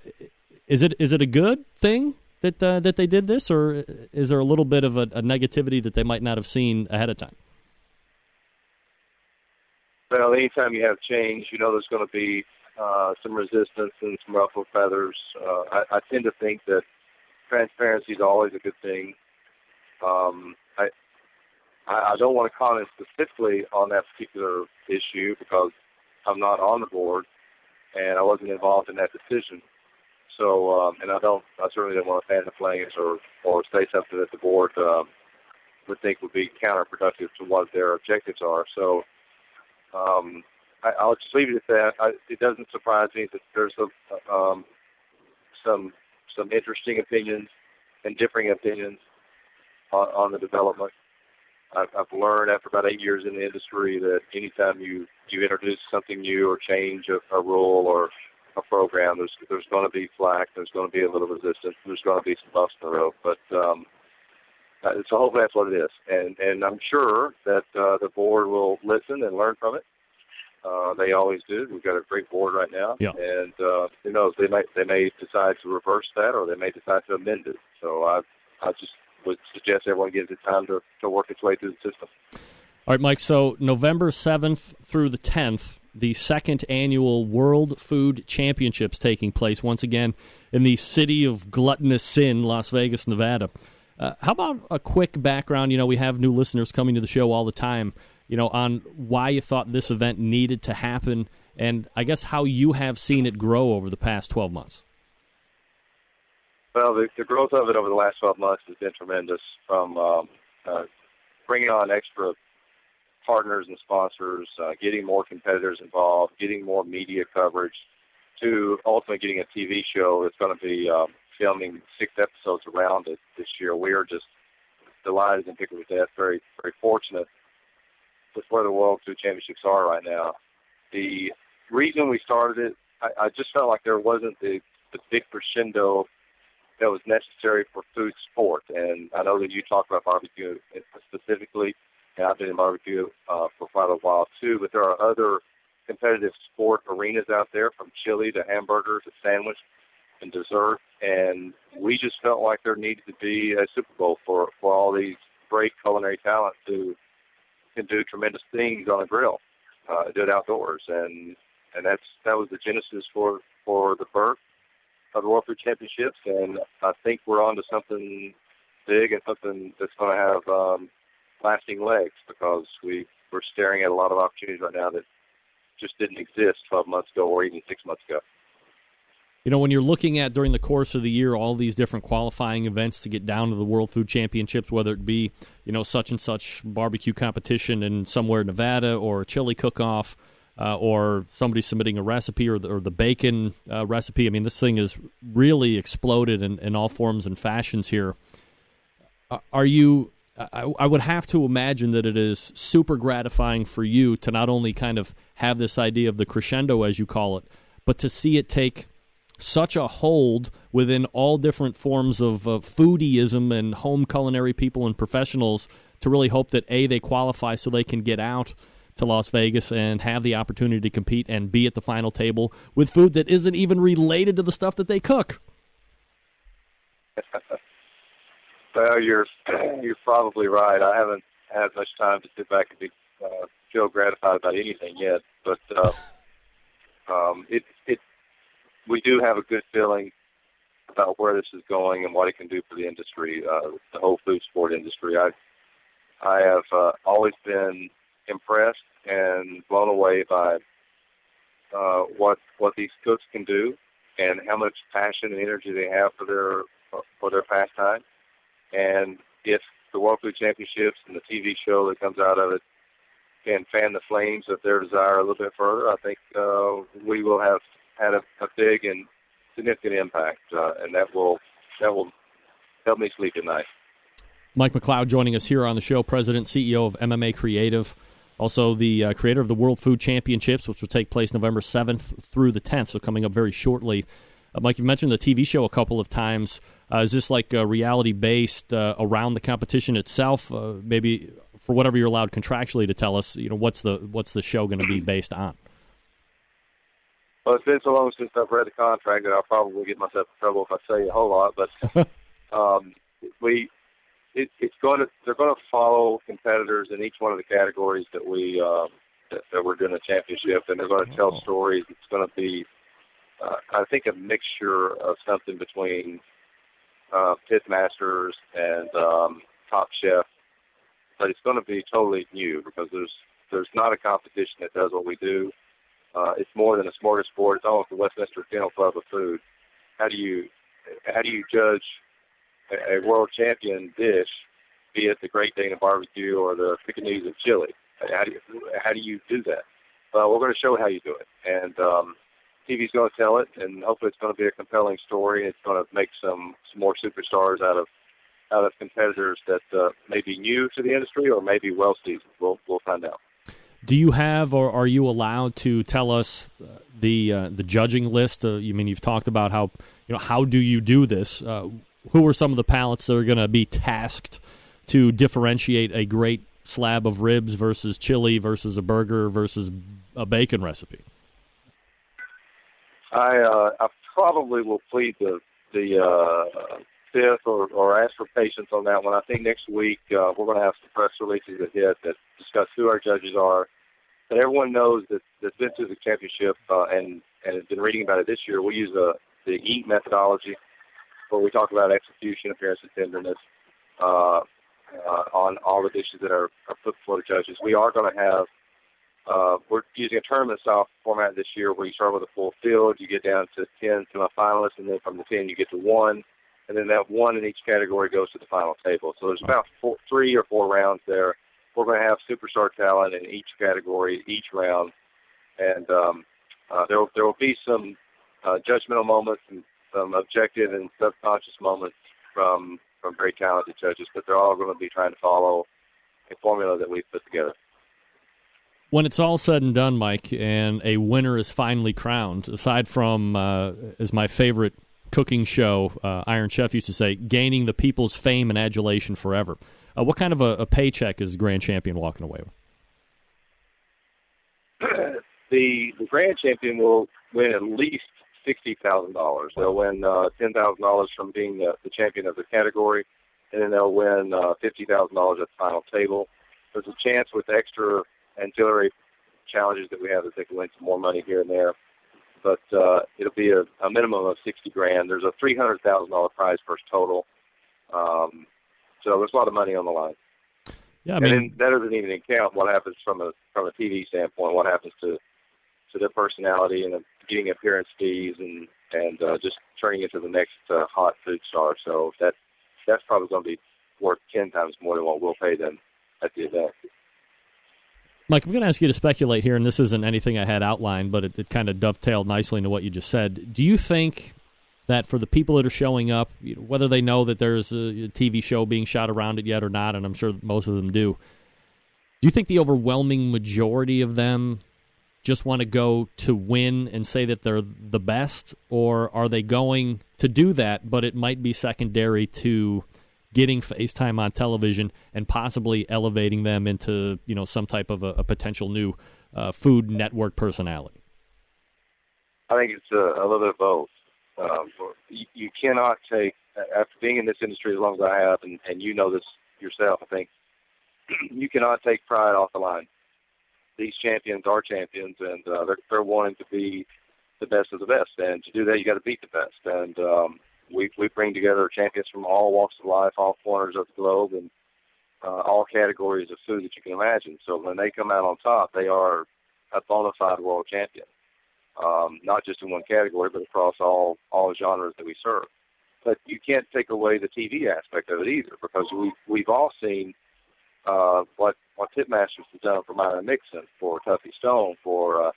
is it is it a good thing that uh, that they did this, or is there a little bit of a, a, negativity that they might not have seen ahead of time? Well, anytime you have change, you know there's going to be uh, some resistance and some ruffled feathers. Uh, I, I tend to think that transparency is always a good thing. Um, I, I don't want to comment specifically on that particular issue because I'm not on the board, and I wasn't involved in that decision. So, um, and I don't, I certainly don't want to fan the flames or or say something that the board um, would think would be counterproductive to what their objectives are. So, um, I, I'll just leave it at that. I, it doesn't surprise me that there's a, um, some some interesting opinions and differing opinions on, on the development. I've, learned after about eight years in the industry that anytime you you introduce something new or change a, a rule or a program, there's there's going to be flack, there's going to be a little resistance, there's going to be some bumps in the road. But um, uh, so hopefully that's what it is, and and I'm sure that uh, the board will listen and learn from it. Uh, they always do. We've got a great board right now, yeah. and uh, who knows? They may they may decide to reverse that, or they may decide to amend it. So I I just would suggest everyone gives it time to, to work its way through the system. All right, Mike. So November 7th through the 10th, the second annual World Food Championships taking place once again in the city of gluttonous sin, Las Vegas, Nevada. Uh, how about a quick background? You know, we have new listeners coming to the show all the time, you know, on why you thought this event needed to happen and I guess how you have seen it grow over the past 12 months. Well, the, the growth of it over the last 12 months has been tremendous from um, uh, bringing on extra partners and sponsors, uh, getting more competitors involved, getting more media coverage, to ultimately getting a TV show that's going to be um, filming six episodes around it this year. We are just delighted and tickled with that. Very, very fortunate with where the World Food Championships are right now. The reason we started it, I, I just felt like there wasn't the, the big crescendo that was necessary for food sport. And I know that you talk about barbecue specifically, and I've been in barbecue uh, for quite a while too. But there are other competitive sport arenas out there, from chili to hamburger to sandwich and dessert. And we just felt like there needed to be a Super Bowl for for all these great culinary talents who can do tremendous things on a grill, uh, do it outdoors, and and that's that was the genesis for for the birth of the World Food Championships, and I think we're on to something big and something that's going to have um, lasting legs because we we're staring at a lot of opportunities right now that just didn't exist 12 months ago or even six months ago. You know, when you're looking at during the course of the year all these different qualifying events to get down to the World Food Championships, whether it be you know such and such barbecue competition in somewhere in Nevada or a chili cook-off. Uh, or somebody submitting a recipe or the, or the bacon uh, recipe. I mean, this thing has really exploded in, in all forms and fashions here. Are you? I, I, would have to imagine that it is super gratifying for you to not only kind of have this idea of the crescendo, as you call it, but to see it take such a hold within all different forms of uh, foodieism and home culinary people and professionals to really hope that a they qualify so they can get out to Las Vegas and have the opportunity to compete and be at the final table with food that isn't even related to the stuff that they cook. well, you're you're probably right. I haven't had much time to sit back and be, uh, feel gratified about anything yet, but uh, um, it it we do have a good feeling about where this is going and what it can do for the industry, uh, the whole food sport industry. I I have uh, always been impressed and blown away by uh, what what these cooks can do and how much passion and energy they have for their for their pastime. And if the World Food Championships and the TV show that comes out of it can fan the flames of their desire a little bit further, I think uh, we will have had a, a big and significant impact, uh, and that will that will help me sleep at night. Mike McLeod joining us here on the show, President CEO of MMA Creative, also the uh, creator of the World Food Championships, which will take place November seventh through the tenth, so coming up very shortly. Uh, Mike, you've mentioned the TV show a couple of times. Uh, is this like reality based uh, around the competition itself? Uh, maybe for whatever you're allowed contractually to tell us, you know, what's the what's the show going to be based on? Well, it's been so long since I've read the contract that I'll probably get myself in trouble if I say a whole lot. But um, we, it, it's going to they're going to follow competitors in each one of the categories that we uh, that, that we're doing a championship, and they're going to tell oh. stories. It's going to be, uh, I think, a mixture of something between uh, pit masters and um, top chef, but it's going to be totally new because there's there's not a competition that does what we do uh, it's more than a smorgasbord. It's almost the Westminster Kennel Club of food. How do you how do you judge a, a world champion dish, be it the Great Dane of barbecue or the Pekingese of chili? How do you how do you do that? Well, we're going to show how you do it, and um, TV's going to tell it, and hopefully it's going to be a compelling story. It's going to make some some more superstars out of out of competitors that uh, may be new to the industry or maybe well seasoned. We'll we'll find out. Do you have, or are you allowed to tell us uh, the uh, the judging list? Uh, you mean you've talked about how you know how do you do this? Uh, who are some of the palates that are going to be tasked to differentiate a great slab of ribs versus chili versus a burger versus a bacon recipe? I uh, I probably will plead the the uh, fifth or, or ask for patience on that one. I think next week uh, we're going to have some press releases that hit that discuss who our judges are. But everyone knows that that's been through the championship uh, and and has been reading about it this year. We use a, the EAT methodology, where we talk about execution, appearance, and tenderness uh, uh, on all the dishes that are, are put before the judges. We are going to have uh, we're using a tournament style format this year where you start with a full field, you get down to 10 semifinalists, and then from the 10 you get to one and then that one in each category goes to the final table. So there's about four, three or four rounds there. We're going to have superstar talent in each category, each round, and um, uh, there there will be some uh, judgmental moments and some objective and subconscious moments from from very talented judges, but they're all going to be trying to follow a formula that we've put together. When it's all said and done, Mike, and a winner is finally crowned, aside from uh, as my favorite cooking show, uh, Iron Chef used to say, gaining the people's fame and adulation forever. Uh, what kind of a, a, paycheck is Grand Champion walking away with? The, the Grand Champion will win at least sixty thousand dollars. They'll win uh, ten thousand dollars from being the, the, champion of the category, and then they'll win uh, fifty thousand dollars at the final table. There's a chance with extra ancillary challenges that we have that they can win some more money here and there but uh, it'll be a, a minimum of sixty grand. There's a three hundred thousand dollar prize purse total, um, so there's a lot of money on the line. Yeah, I mean, and that doesn't even count what happens from a from a TV standpoint. What happens to to their personality and getting appearance fees and and uh, just turning into the next uh, hot food star. So that that's probably going to be worth ten times more than what we'll pay them at the event. Mike, I'm going to ask you to speculate here, and this isn't anything I had outlined, but it, it kind of dovetailed nicely into what you just said. Do you think that for the people that are showing up, whether they know that there's a TV show being shot around it yet or not, and I'm sure most of them do, do you think the overwhelming majority of them just want to go to win and say that they're the best, or are they going to do that, but it might be secondary to getting FaceTime on television and possibly elevating them into you know some type of a, a potential new uh, Food Network personality? I think it's a, a little bit of both. Um, you, you cannot take after being in this industry as long as I have, and, and you know this yourself. I think you cannot take pride off the line. These champions are champions, and uh, they're, they're wanting to be the best of the best. And to do that, you got to beat the best. And um, we we bring together champions from all walks of life, all corners of the globe, and uh, all categories of food that you can imagine. So when they come out on top, they are a bona fide world champion, um, not just in one category, but across all all genres that we serve. But you can't take away the TV aspect of it either, because we we've all seen uh, what what Pitmasters has done for Myron Mixon, for Tuffy Stone, for uh,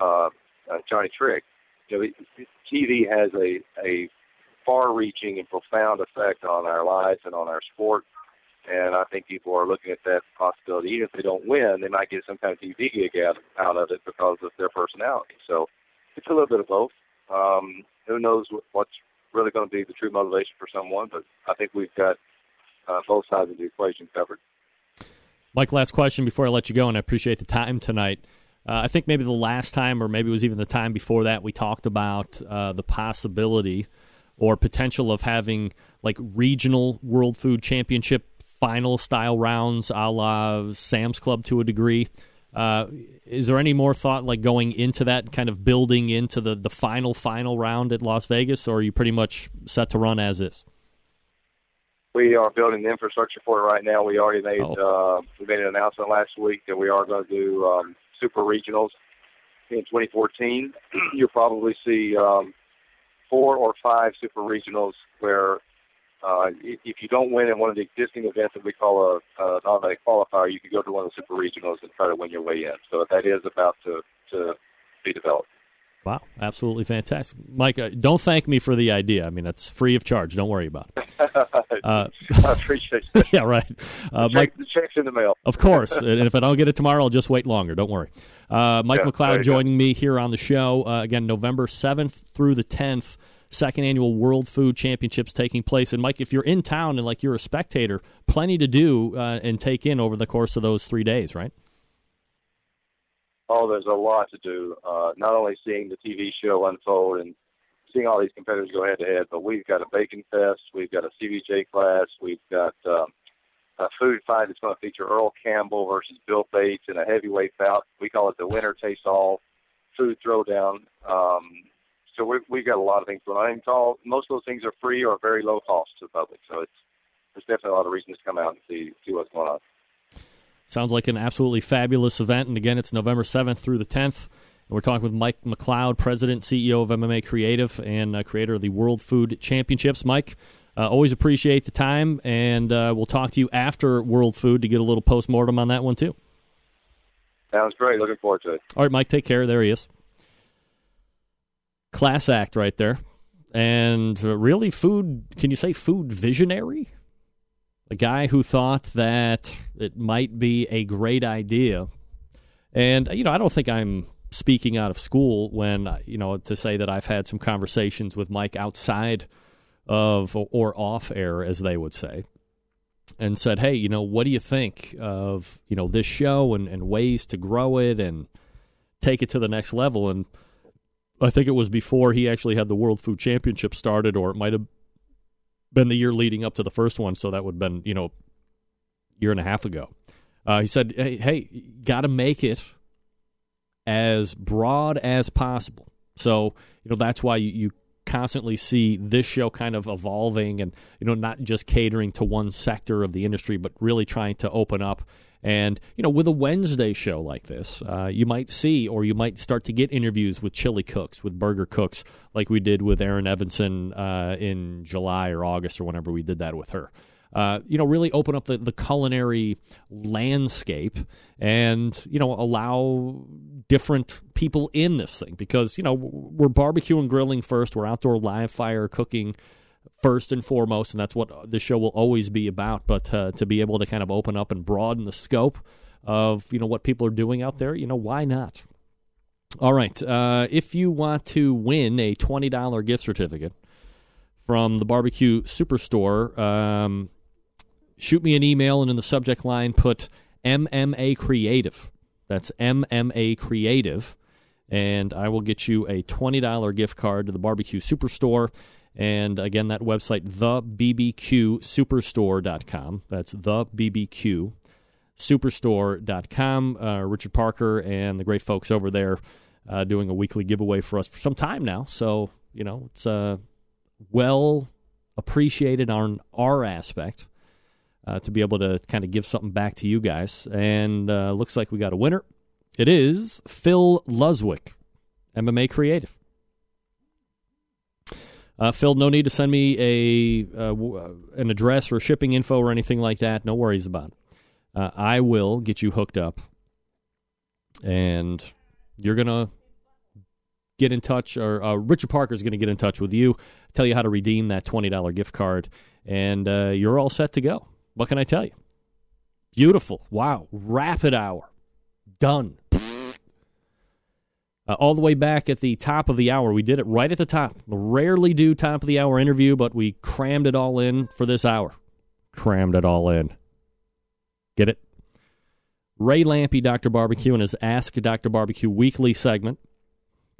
uh, uh, Johnny Trigg. You know, TV has a a far-reaching and profound effect on our lives and on our sport. And I think people are looking at that possibility. Even if they don't win, they might get some kind of TV gig out, out of it because of their personality. So it's a little bit of both. Um, who knows what's really going to be the true motivation for someone, but I think we've got uh, both sides of the equation covered. Mike, last question before I let you go, and I appreciate the time tonight. Uh, I think maybe the last time, or maybe it was even the time before that, we talked about uh, the possibility or potential of having like regional World Food Championship final style rounds a la Sam's Club to a degree. Uh, is there any more thought like going into that, kind of building into the, the final final round at Las Vegas, or are you pretty much set to run as is? We are building the infrastructure for it right now. We already made oh. uh, we made an announcement last week that we are going to do um, super regionals in 2014. You'll probably see um, four or five super regionals where uh, if you don't win in one of the existing events that we call a, a automatic qualifier, you can go to one of the super regionals and try to win your way in. So that is about to, to be developed. Wow, absolutely fantastic, Mike. Uh, don't thank me for the idea. I mean, that's free of charge. Don't worry about it. Uh, I appreciate it. yeah, right. Uh, check, Mike, the check's in the mail. of course, and if I don't get it tomorrow, I'll just wait longer. Don't worry. Uh, Mike yeah, McLeod joining me here on the show uh, again, November seventh through the tenth second annual World Food Championships taking place. And Mike, if you're in town and like you're a spectator, plenty to do uh, and take in over the course of those three days, right? Oh, there's a lot to do. Uh, not only seeing the TV show unfold and seeing all these competitors go head to head, but we've got a bacon fest, we've got a CBJ class, we've got um, a food fight that's going to feature Earl Campbell versus Bill Bates in a heavyweight bout. We call it the winner takes all food throwdown. Um, so we've, we've got a lot of things going on. And all, most of those things are free or very low cost to the public. So it's there's definitely a lot of reasons to come out and see see what's going on. Sounds like an absolutely fabulous event. And again, it's November 7th through the 10th. And we're talking with Mike McLeod, President, CEO of MMA Creative, and uh, creator of the World Food Championships. Mike, uh, always appreciate the time, and uh, we'll talk to you after World Food to get a little post mortem on that one, too. Sounds great. Looking forward to it. All right, Mike, take care. There he is class act right there. And uh, really, food, can you say food visionary? A guy who thought that it might be a great idea. And, you know, I don't think I'm speaking out of school when, you know, to say that I've had some conversations with Mike outside of or off air, as they would say, and said, hey, you know, what do you think of, you know, this show and, and ways to grow it and take it to the next level? And, I think it was before he actually had the World Food Championship started, or it might have been the year leading up to the first one. So that would have been, you know, year and a half ago. Uh, he said, "Hey, hey got to make it as broad as possible." So you know that's why you, you constantly see this show kind of evolving and you know not just catering to one sector of the industry, but really trying to open up. And you know, with a Wednesday show like this, uh, you might see or you might start to get interviews with chili cooks, with burger cooks, like we did with Erin Evanson uh, in July or August or whenever we did that with her. Uh, you know, really open up the, the culinary landscape and, you know, allow different people in this thing because, you know, we're barbecue and grilling first, we're outdoor live fire cooking first and foremost, and that's what the show will always be about. But uh, to be able to kind of open up and broaden the scope of, you know, what people are doing out there, you know, why not? All right. Uh, if you want to win a $20 gift certificate from the Barbecue Superstore, um, shoot me an email and in the subject line put MMA Creative. That's MMA Creative. And I will get you a $20 gift card to the Barbecue Superstore. And again, that website, thebbqsuperstore.com. That's thebbqsuperstore.com. Uh, Richard Parker and the great folks over there uh, doing a weekly giveaway for us for some time now. So, you know, it's uh, well appreciated on our aspect uh, to be able to kind of give something back to you guys. And uh, looks like we got a winner. It is Phil Luswick, MMA Creative. Uh, Phil, no need to send me a uh, w- an address or shipping info or anything like that. No worries about it. Uh, I will get you hooked up, and you're gonna get in touch, or uh, Richard Parker is going to get in touch with you, tell you how to redeem that twenty dollar gift card, and uh, you're all set to go. What can I tell you? Beautiful. Wow. Rapid hour. Done. Uh, all the way back at the top of the hour. We did it right at the top. Rarely do top of the hour interview, but we crammed it all in for this hour. Crammed it all in. Get it? Ray Lampe, Dr. Barbecue, and his Ask Dr. Barbecue weekly segment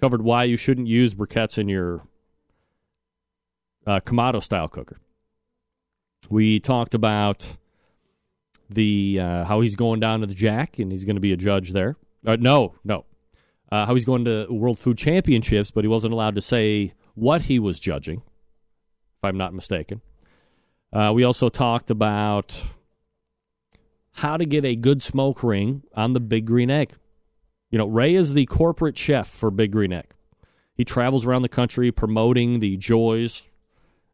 covered why you shouldn't use briquettes in your uh, Kamado style cooker. We talked about the uh, how he's going down to the Jack and he's going to be a judge there. Uh, no, no. Uh, how he's going to World Food Championships, but he wasn't allowed to say what he was judging, if I'm not mistaken. Uh, we also talked about how to get a good smoke ring on the Big Green Egg. You know, Ray is the corporate chef for Big Green Egg. He travels around the country promoting the joys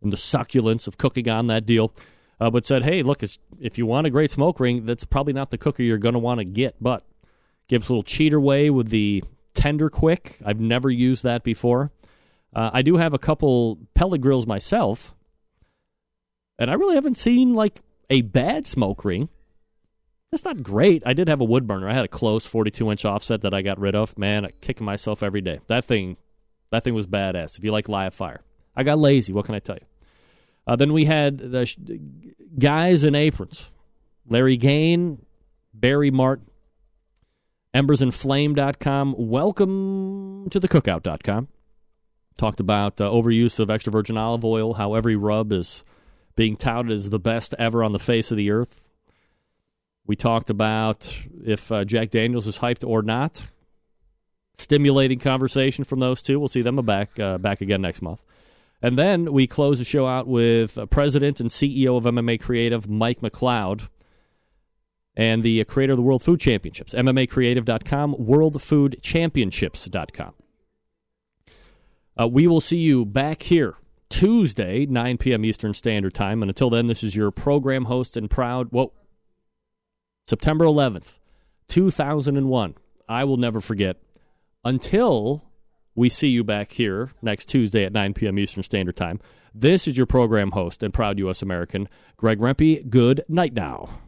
and the succulence of cooking on that deal. Uh, but said, hey, look, if you want a great smoke ring, that's probably not the cooker you're going to want to get. But gives a little cheater way with the Tender Quick. I've never used that before. Uh, I do have a couple pellet grills myself, and I really haven't seen like a bad smoke ring. That's not great. I did have a wood burner. I had a Klose 42 inch offset that I got rid of. Man, I'm kicking myself every day. That thing, that thing was badass. If you like live fire, I got lazy. What can I tell you? Uh, then we had the sh- guys in aprons Larry Gaian, Barry Martin, embersandflame.com. Welcome to the cookout.com. Talked about uh, overuse of extra virgin olive oil, how every rub is being touted as the best ever on the face of the earth. We talked about if uh, Jack Daniels is hyped or not. Stimulating conversation from those two. We'll see them back uh, back again next month. And then we close the show out with President and CEO of MMA Creative, Mike McLeod, and the creator of the World Food Championships, MMAcreative.com, WorldFoodChampionships.com. Uh, we will see you back here Tuesday, 9 p.m. Eastern Standard Time. And until then, this is your program host and proud, whoa, September 11th, 2001. I will never forget until we see you back here next Tuesday at 9 p.m. Eastern Standard Time. This is your program host and proud U.S. American, Greg Rempe. Good night now.